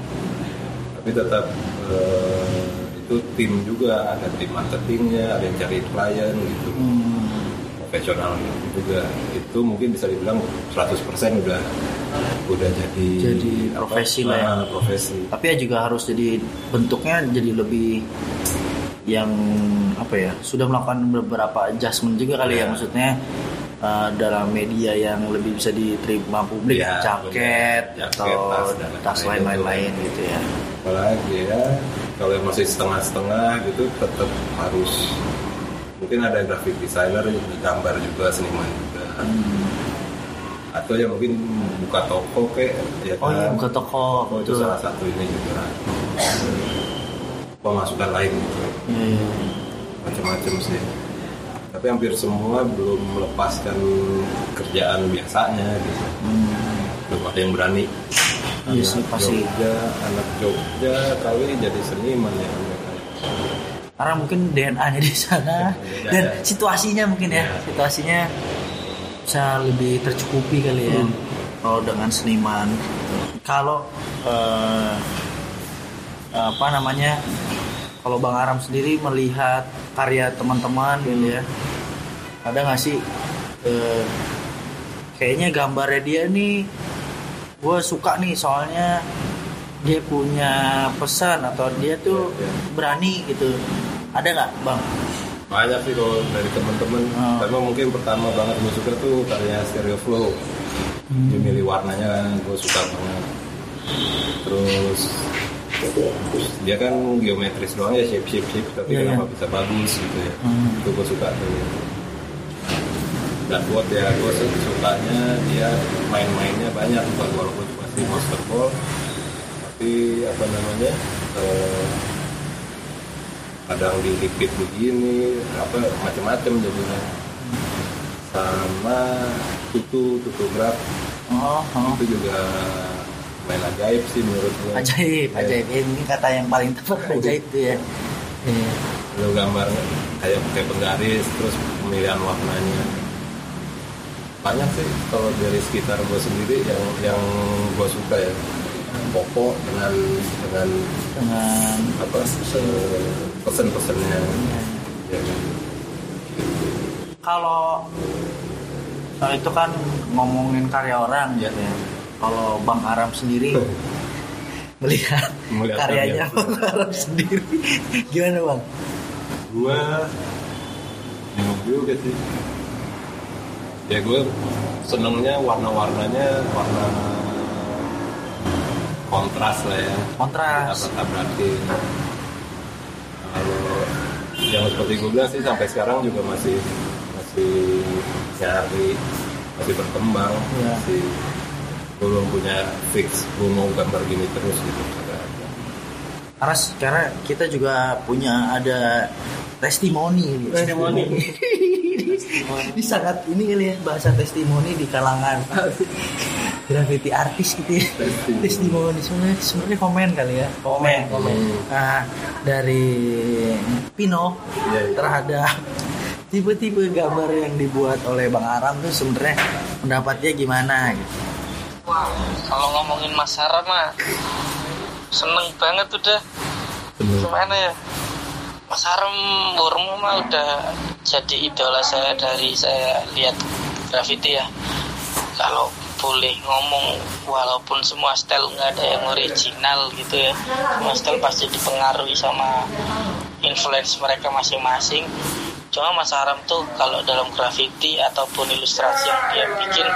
S1: tapi tetap eh, itu tim juga. Ada tim marketingnya ada yang cari klien gitu.
S2: Hmm,
S1: profesional juga. Itu mungkin bisa dibilang 100% udah udah jadi
S2: Jadi profesi lah ya.
S1: Ah, profesi
S2: tapi ya juga harus jadi bentuknya jadi lebih yang apa ya sudah melakukan beberapa adjustment juga kali ya
S1: Iya.
S2: maksudnya uh, dalam media yang lebih bisa diterima publik
S1: Iya,
S2: jaket
S1: benar.
S2: atau
S1: tas, lain-lain
S2: lain-lain gitu ya
S1: apalagi ya kalau yang masih setengah-setengah gitu tetap harus mungkin ada graphic designer gambar juga seniman juga atau ya mungkin buka toko kayak ya
S2: oh iya
S1: kan?
S2: buka toko
S1: Oh, itu salah satu ini juga pemasukan lain gitu
S2: Iya, iya.
S1: macam-macam sih tapi hampir semua belum melepaskan kerjaan biasanya gitu
S2: Hmm,
S1: belum ada yang berani
S2: Iya sih, pasti.
S1: Jogja anak Jogja kali jadi seniman ya
S2: karena mungkin DNA-nya di sana dan
S1: ya.
S2: situasinya mungkin ya
S1: Iya.
S2: situasinya bisa lebih tercukupi kali ya.
S1: Hmm.
S2: kalau dengan seniman. Kalau eh, apa namanya kalau Bang Aram sendiri melihat karya teman-teman gitu ya ada nggak sih eh, kayaknya gambarnya dia nih gue suka nih soalnya dia punya pesan atau dia tuh
S1: Iya, iya.
S2: berani gitu. Ada nggak bang
S1: banyak sih kalau dari teman-teman
S2: Oh.
S1: tapi mungkin pertama banget gue suka tuh karya Stereo Flow
S2: Hmm.
S1: dia milih warnanya gue suka banget terus dia kan geometris doang ya shape shape shape tapi
S2: Iya,
S1: kenapa
S2: iya.
S1: bisa bagus gitu ya
S2: Hmm.
S1: itu gue suka tuh dan buat ya gue sukanya dia main-mainnya banyak bukan walaupun masih basketball tapi apa namanya eh, kadang dilipit begini apa macam-macam jadinya. Sama tutu tutu graf
S2: oh, oh.
S1: itu juga main ajaib sih menurut gue
S2: ajaib
S1: Ya,
S2: ajaib. Ini kata yang paling tepat ajaib. tuh ya. Iya.
S1: lu gambar kayak pakai penggaris terus pemilihan warnanya. Banyak sih kalau dari sekitar gue sendiri yang yang gue suka ya Popo dengan dengan
S2: dengan
S1: apa pesan-pesannya ya kan?
S2: kalau kalau itu kan ngomongin karya orang
S1: Iya.
S2: gitu ya. Kalau Bang Aram sendiri melihat
S1: Melihat
S2: karyanya
S1: karya.
S2: Bang Aram sendiri gimana Bang?
S1: gue bingung juga sih ya gue senengnya warna-warnanya warna kontras lah ya
S2: Kontras.
S1: tabrak-tabrakin kalau yang seperti gue bilang sih sampai sekarang juga masih masih nyari masih berkembang
S2: Iya.
S1: masih belum punya fix gue mau gambar gini terus gitu
S2: karena karena kita juga punya ada testimoni
S6: Testimoni.
S2: ini sangat ini kali ya bahasa testimoni di kalangan graffiti artis gitu ya testimoni sebenarnya sebenarnya komen kali ya
S6: Komen, komen.
S2: nah dari Pino
S1: Iya, iya.
S2: terhadap tipe-tipe gambar yang dibuat oleh Bang Aram tuh sebenarnya pendapatnya gimana gitu
S3: Kalau ngomongin Mas Haram mah seneng banget udah.
S1: Bener.
S3: Gimana ya? Mas Haram Burmo mah udah jadi idola saya dari saya lihat graffiti ya. Kalau boleh ngomong walaupun semua style nggak ada yang original gitu ya. Semua style pasti dipengaruhi sama influence mereka masing-masing. Cuma Mas Haram tuh kalau dalam graffiti ataupun ilustrasi yang dia bikin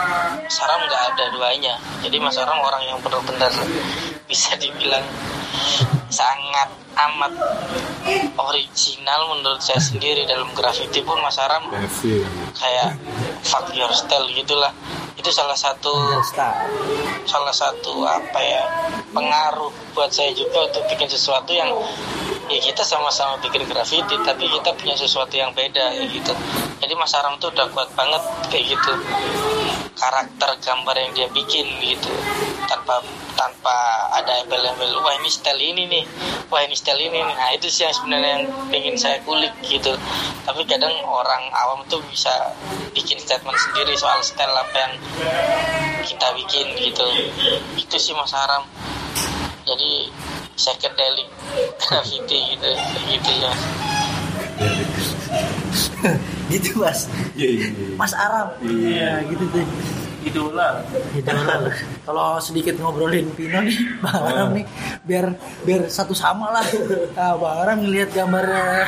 S3: Mas Haram nggak ada duanya. Jadi Mas Haram orang yang benar-benar bisa dibilang sangat amat original menurut saya sendiri. Dalam graffiti pun Mas
S1: Messi
S3: kayak fuck your style gitulah. Itu salah satu salah satu apa ya pengaruh buat saya juga untuk bikin sesuatu yang ya kita sama-sama bikin graffiti tapi kita punya sesuatu yang beda ya gitu. Jadi Mas Aram tuh udah kuat banget kayak gitu. Karakter gambar yang dia bikin gitu. Tanpa tanpa ada embel-embel wah ini style ini nih. Wah ini style ini. Nah itu sih yang sebenarnya yang pengen saya kulik gitu. Tapi kadang orang awam tuh bisa bikin statement sendiri soal style apa yang kita bikin gitu. Itu sih Mas Haram jadi psychedelic graffiti gitu gitu ya.
S2: Gitu mas.
S1: Iya iya iya.
S2: Mas Aram. Iya gitu tuh
S6: Idola.
S2: Gitu lah. Kalau sedikit ngobrolin Pino nih, Bang Aram nih, biar biar satu sama lah. Nah, Bang Aram ngelihat gambar eh,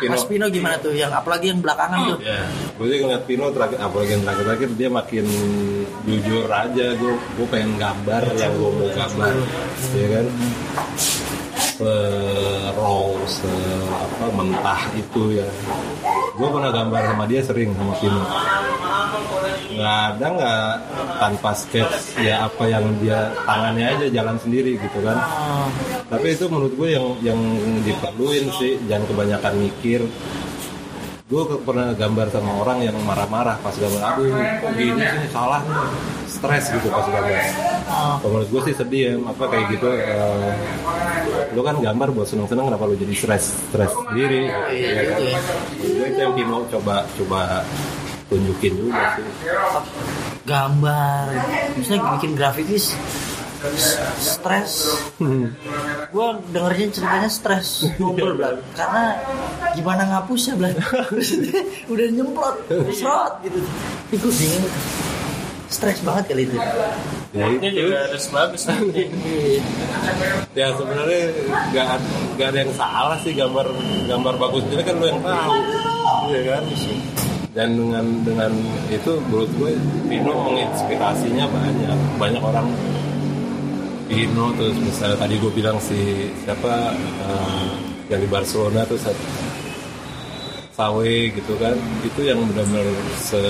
S1: Pino.
S2: Mas Pino gimana tuh? Yang apalagi yang belakangan tuh?
S1: Ya, gue sih ngeliat Pino terakhir, apalagi yang terakhir-terakhir dia makin jujur aja. Gue gue pengen gambar yang gue mau gambar, ya kan? Raw, se apa mentah itu ya. Gue pernah gambar sama dia sering sama Pino. Nggak ada nggak tanpa sketch ya apa yang dia tangannya aja jalan sendiri gitu kan. Tapi itu menurut gue yang yang diperluin sih, jangan kebanyakan mikir. Gue pernah gambar sama orang yang marah-marah pas gambar, aduh kok gini sih salah nih, stres gitu pas gambar.
S2: Oh,
S1: Kalau menurut gue sih sedih ya, apa kayak gitu. eh, lu kan gambar buat seneng-seneng, kenapa lu jadi stres stres sendiri?
S2: Iya,
S1: ya kan?
S2: iya.
S1: Menurut gue itu yang Pino coba coba tunjukin juga sih.
S2: gambar, misalnya bikin grafitis stres gue dengernya ceritanya stres Blan. karena gimana ngapusnya Blan. udah nyemprot serot gitu Ih, gue bingung stres banget kali itu
S1: Ya
S6: Ini
S1: itu.
S6: juga harus bagus.
S1: ya sebenarnya nggak nggak ada yang salah sih gambar gambar bagus jadi kan lu yang tahu. Iya kan? Dan dengan dengan itu menurut gue Pino menginspirasinya banyak. Banyak orang Pino terus misalnya tadi gue bilang si siapa eh, yang di Barcelona tuh Sa- Sawe gitu kan. Itu yang benar-benar se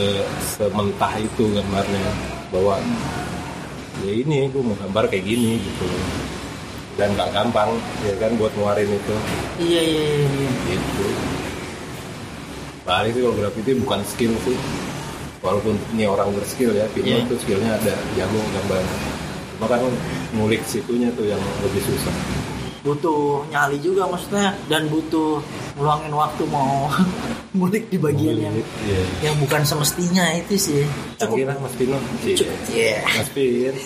S1: sementah itu gambarnya. Bahwa ya ini gue mau gambar kayak gini gitu. Dan nggak gampang ya kan buat ngeluarin itu.
S2: Iya iya iya, iya.
S1: gitu. Balik sih kalau graffiti bukan skill sih. Walaupun ini orang berskill ya Pino
S2: Iya.
S1: itu skillnya ada jago gambar. Cuma kan ngulik situnya tuh yang lebih susah
S2: butuh nyali juga maksudnya dan butuh ngeluangin waktu mau ngulik di bagian yang
S1: Iya.
S2: yang bukan semestinya itu sih
S1: Canggih lah Mas Pino Iya.
S2: Iya.
S1: Mas Pin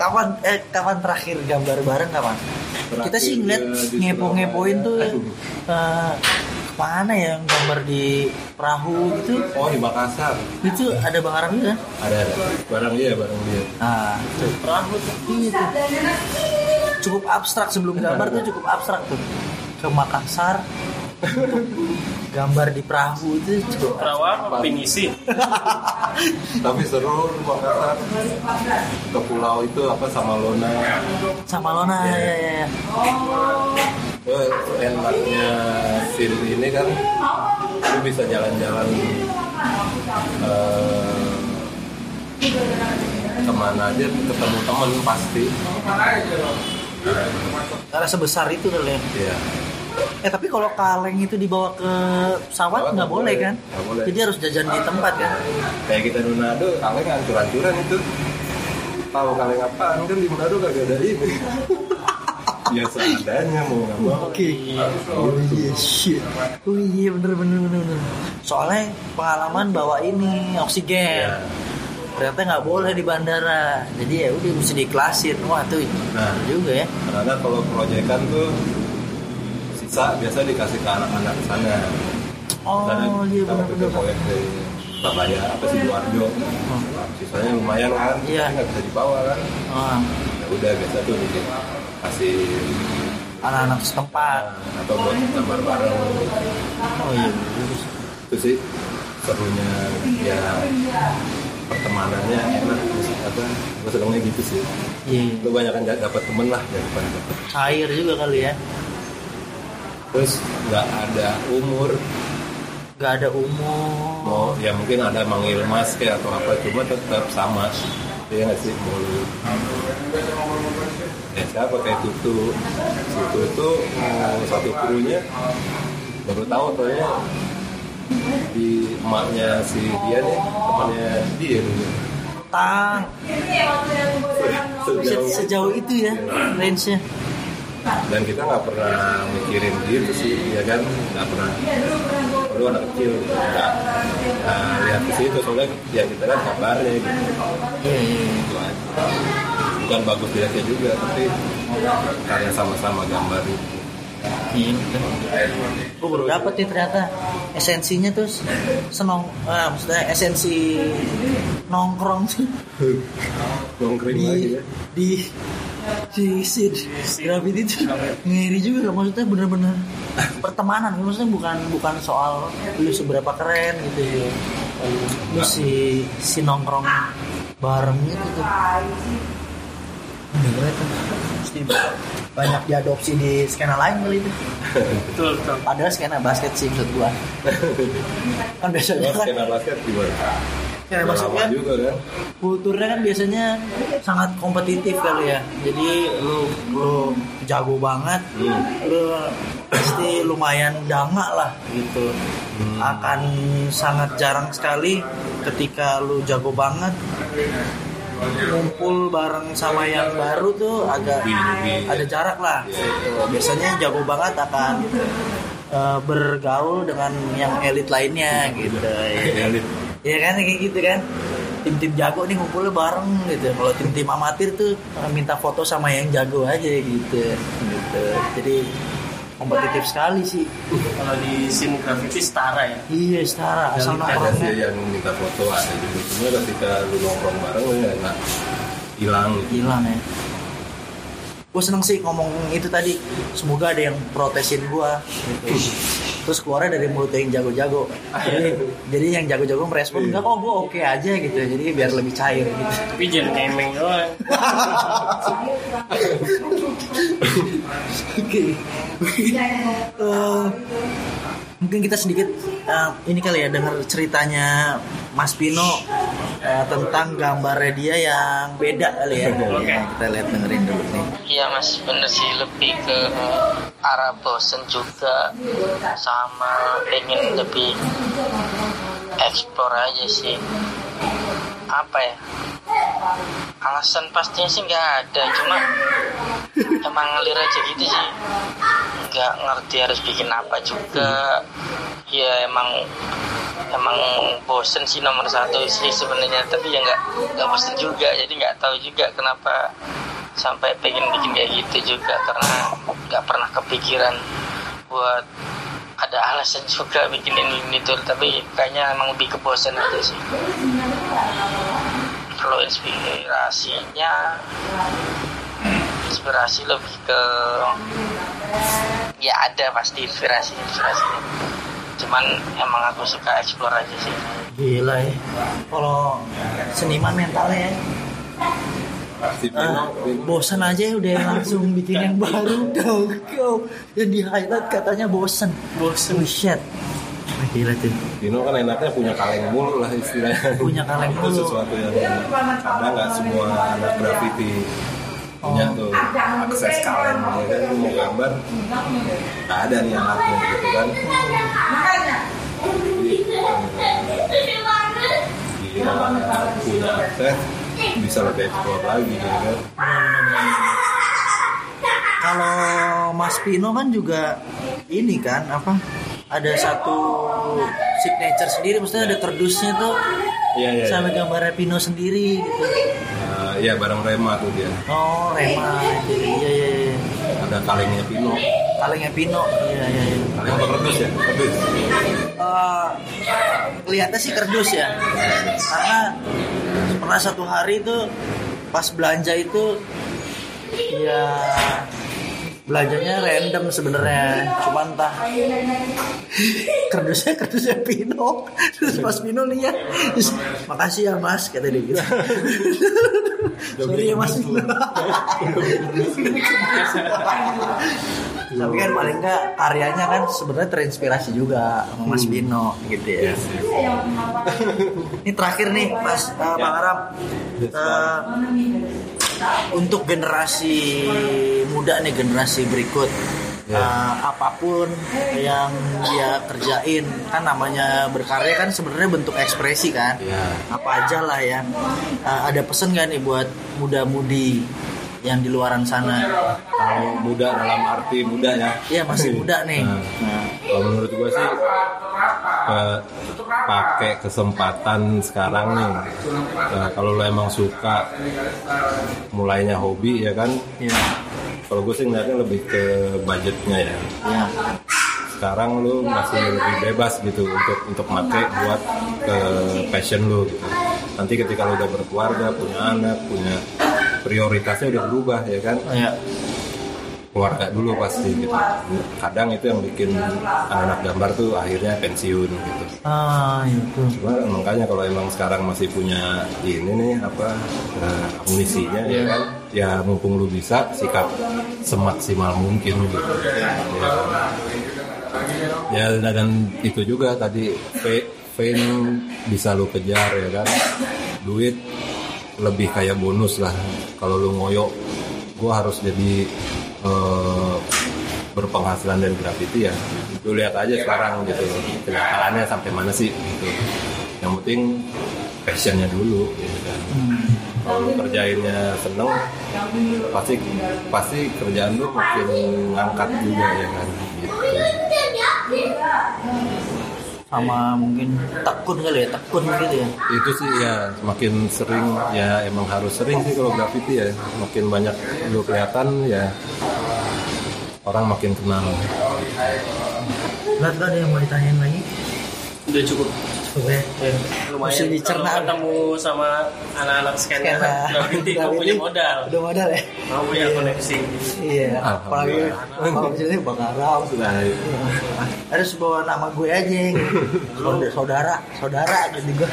S2: kapan eh kapan terakhir gambar bareng kapan
S1: Terakhir
S2: kita sih ngeliat ngepo-ngepoin tuh
S1: Aduh.
S2: Ke mana ya yang gambar di perahu gitu?
S1: Oh di Makassar.
S2: Itu ada bang Aram juga?
S1: Ada ada. Barang dia barang dia.
S2: Nah tuh perahu tuh tuh. Cukup abstrak sebelum gambar tuh cukup abstrak tuh. Ke Makassar gambar di perahu itu cukup
S6: Perawa apa? pinisi?
S1: tapi seru ke pulau itu apa sama Lona
S2: sama Lona ya ya ya
S1: Eh, enaknya scene ini kan lu bisa jalan-jalan eh, ke mana aja ketemu temen pasti.
S2: Karena sebesar itu kali ya. Eh tapi kalau kaleng itu dibawa ke pesawat nggak boleh
S1: boleh.
S2: kan?
S1: Nggak boleh.
S2: Jadi harus jajan di tempat kan?
S1: kayak kita di Manado kaleng hancur-hancuran itu tahu kaleng apaan kan di Manado kagak ada ini ya seadanya mau nggak mau
S2: Oke. Oh iya shit. Oh iya bener bener bener bener. Soalnya pengalaman bawa ini oksigen.
S1: Iya.
S2: Ternyata nggak boleh di bandara. Jadi ya udah mesti diklasin. Wah tuh
S1: Nah.
S2: juga ya.
S1: karena kalau proyekan tuh sisa biasa dikasih ke anak-anak di sana
S2: Oh
S1: Karena
S2: iya bener.
S1: proyek di Surabaya apa sih Sidoarjo sisanya lumayan kan
S2: Iya.
S1: nggak bisa dibawa kan
S2: Oh,
S1: ya udah biasa tuh dikasih
S2: anak-anak setempat.
S1: atau buat gambar bareng
S2: Oh iya.
S1: itu sih serunya ya pertemanannya enak apa gue senengnya gitu sih
S2: Iya.
S1: lu banyak kan dapat temen lah daripada dapet
S2: Cair juga kali ya.
S1: Terus nggak ada umur.
S2: Gak ada umur.
S1: mau ya mungkin ada manggil mas kayak atau apa cuma tetap sama. Ya nggak sih? Mau. Lu ya siapa? Kayak tutu. Situ itu eh, satu krunya baru tahu ternyata di emaknya si dia nih temannya dia dulu
S2: Tang. Se-
S1: Sejauh-
S2: Sejauh itu ya range-nya.
S1: Dan kita nggak pernah mikirin gitu sih ya kan? Nggak pernah. Lu anak kecil. Nggak. Nggak lihat ke situ soalnya ya kita kan kabarnya gitu. Itu aja. Bukan bagus dilihatnya juga tapi karena sama-sama gambar itu.
S2: Iya, baru dapet nih ternyata esensinya tuh senong, ah, maksudnya esensi nongkrong tuh.
S1: Nongkring
S2: di
S1: lagi ya.
S2: di di sid graffiti itu ngiri juga maksudnya bener-bener pertemanan maksudnya bukan bukan soal lu seberapa keren gitu ya. Lu si si nongkrong bareng gitu. Tuh. Bener mesti banyak diadopsi di skena lain kali itu.
S6: Betul betul.
S2: Padahal skena basket sih maksud gua. Kan biasanya kan
S1: skena basket gimana?
S2: Skena
S1: Udah
S2: kan
S1: juga kan
S2: kulturnya kan biasanya sangat kompetitif kali ya jadi lu lu jago banget
S1: Hmm.
S2: lu pasti lumayan danga lah gitu
S1: Hmm.
S2: akan sangat jarang sekali ketika lu jago banget ngumpul bareng sama yang baru tuh agak
S1: Newbie-newbie.
S2: ada jarak lah
S1: Iya.
S2: gitu. biasanya jago banget akan eh, bergaul dengan yang elit lainnya gitu ya.
S1: elit
S2: Ya kan kayak gitu kan. Tim-tim jago nih ngumpulnya bareng gitu. Kalau tim-tim amatir tuh minta foto sama yang jago aja gitu. Gitu. Jadi kompetitif sekali sih.
S6: kalau di scene graffiti setara ya
S2: Iya, setara asal
S1: ada sih
S2: nongkrongnya
S1: yang minta foto ada juga cuma ketika lu nongkrong bareng lu ya nggak hilang gitu
S2: hilang ya. Gue seneng sih ngomong itu tadi. Semoga ada yang protesin gua. Gitu. Terus keluarnya dari mulut yang jago-jago. Jadi, jadi yang jago-jago merespon enggak kok gue oke aja gitu. Jadi biar lebih cair gitu.
S6: tapi jangan nemeng doang
S2: Oke. Eh, mungkin kita sedikit eh, ini kali ya dengar ceritanya Mas Pino eh, tentang gambarnya dia yang beda kali ya.
S6: Oke.
S2: Ya, kita lihat dengerin dulu nih.
S3: Iya mas bener sih lebih ke arah bosen juga sama pengen lebih explore aja sih apa ya alasan pastinya sih nggak ada cuma emang ngalir aja gitu sih nggak ngerti harus bikin apa juga ya emang emang bosen sih nomor satu sih sebenarnya tapi ya nggak nggak bosen juga. Jadi nggak tahu juga kenapa sampai pengen bikin kayak gitu juga karena nggak pernah kepikiran buat ada alasan juga bikin ini, ini tuh. Tapi kayaknya emang lebih ke bosen aja sih. Kalau inspirasinya inspirasi lebih ke ya ada pasti inspirasi inspirasi cuman emang aku suka explore aja sih
S2: Gila ya. Kalau seniman mentalnya ya. Ah,
S1: Pino
S2: bosan aja ya udah langsung bikin yang baru dong. Yang di highlight katanya bosan.
S6: bosen
S2: Oh shit. gila tuh
S1: Pino kan enaknya punya kaleng mulu lah istilahnya.
S2: Punya kaleng
S1: Itu
S2: mulu.
S1: sesuatu yang kadang nggak semua anak graffiti punya
S2: Oh.
S1: tuh akses kaleng ya kan mau gambar nggak ada nih anaknya gitu kan. Dia punya. Akses bisa lebih explore lagi ya kan
S2: kalau Mas Pino kan juga ini kan apa ada satu signature sendiri maksudnya ada kerdusnya tuh
S1: iya iya
S2: sama gambarnya Pino sendiri gitu.
S1: Nah, iya bareng Rema tuh dia.
S2: Oh Rema iya iya iya.
S1: Ada kalengnya Pino.
S2: Kalengnya Pino iya iya iya.
S1: Kaleng apa kerdus ya? Kerdus.
S2: Eh, kelihatannya sih kerdus ya. Karena pernah satu hari itu pas belanja itu ya belanjanya random sebenarnya. Cuma entah kerdusnya kerdusnya Pino. Terus pas Pino lihat. Terus makasih ya mas kata dia gitu. Sorry ya mas Pino. Tapi kan paling enggak karyanya kan sebenarnya terinspirasi juga sama Mas Bino gitu ya. Ini terakhir nih Mas uh, Bang Aram Uh, untuk generasi muda nih generasi berikut uh, apa pun yang dia kerjain kan namanya berkarya kan sebenarnya bentuk ekspresi kan.
S1: Iya.
S2: apa aja lah ya Uh, ada pesan gak nih buat muda-mudi yang di luaran sana.
S1: Kalau muda dalam arti muda ya.
S2: Iya masih muda nih.
S1: Nah,
S2: Nah,
S1: kalau menurut gue sih eh, pakai kesempatan sekarang nih. Nah, kalau lo emang suka mulainya hobi ya kan?
S2: Iya,
S1: kalau gue sih ngeliatnya lebih ke budgetnya ya.
S2: Iya,
S1: sekarang lu masih lebih bebas gitu untuk untuk make buat ke passion lu gitu. Nanti ketika lu udah berkeluarga, punya anak, punya prioritasnya udah berubah ya kan.
S2: iya.
S1: Keluarga dulu pasti gitu. Kadang itu yang bikin anak-anak gambar tuh akhirnya pensiun gitu.
S2: Ah, itu.
S1: Cuma makanya kalau emang sekarang masih punya ini nih apa eh, amunisinya ya kan, ya mumpung lu bisa sikap semaksimal mungkin gitu. Ya, ya dan itu juga tadi fa- fame bisa lu kejar ya kan, duit lebih kayak bonus lah. Kalau lu ngoyo, gua harus jadi eh, berpenghasilan dari graffiti ya. Lu lihat aja sekarang gitu. Kenyataannya sampai mana sih gitu. Yang penting passionnya dulu gitu kan. Kalau lu kerjainnya seneng pasti pasti kerjaan lu makin ngangkat juga ya kan gitu
S2: Sama mungkin tekun kali ya, tekun gitu ya.
S1: itu sih ya semakin sering ya emang harus sering sih kalau graffiti ya makin banyak lu kelihatan ya orang makin kenal
S2: Lihat gak ada yang mau ditanyain lagi?
S6: Udah cukup.
S2: Oke.
S6: Lumayan.
S2: Mesti dicerna.
S6: ketemu sama anak-anak scanner graffiti, kau punya modal.
S2: Udah modal ya?
S6: Kau punya koneksi.
S2: Iya. Apalagi kalau misalnya Aram.
S1: nah
S2: Harus bawa nama gue aja. Saudara, saudara, saudara gitu gue.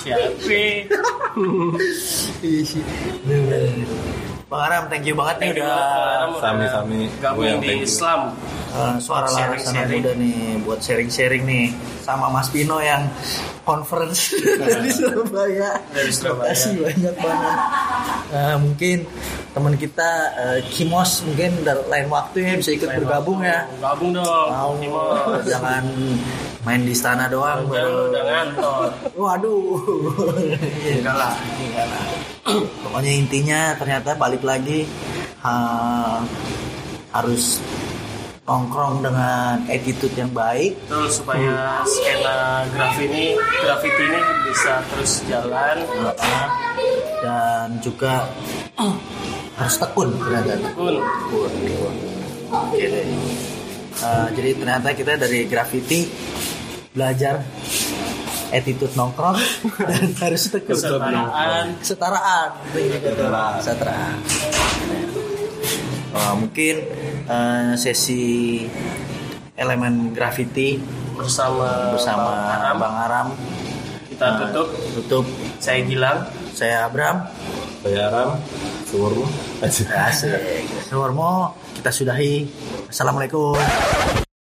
S6: Siapa?
S2: Iya sih. Bang Aram, thank you banget nih
S6: Thank
S2: udah.
S1: Sami-sami.
S6: Gabung
S1: yang
S6: di
S1: thank you.
S6: Islam.
S2: eh, suara laras anak
S6: Sharing-sharing.
S2: muda nih buat sharing-sharing nih sama Mas Pino yang conference dari Surabaya.
S6: Dari Surabaya.
S2: Terima kasih banyak banget. Eh, mungkin teman kita eh, Kimos mungkin lain waktu ya bisa ikut bergabung ya.
S6: Gabung dong.
S2: Mau
S6: Timos.
S2: jangan main di istana doang.
S6: Jangan ngantor.
S2: Waduh.
S6: Enggak lah.
S2: Enggak lah. Pokoknya intinya ternyata balik lagi ha- harus nongkrong dengan attitude yang baik
S6: Betul supaya skena grafiti ini graffiti ini bisa terus jalan.
S2: uh, dan juga harus tekun ternyata
S6: Pun
S2: tekun. Oke deh. Uh, jadi ternyata kita dari graffiti belajar attitude nongkrong dan harus tekun
S6: kesetaraan.
S2: Kesetaraan. Tuh. kesetaraan. Uh, mungkin uh, sesi elemen graffiti
S6: bersama
S2: bersama
S6: Bang Aram.
S2: Bang Aram.
S6: Kita
S2: uh,
S6: tutup.
S2: tutup.
S6: Saya Gilang.
S2: saya Abram.
S1: Saya Aram.
S2: Asik. Suwarmo kita sudahi. Assalamualaikum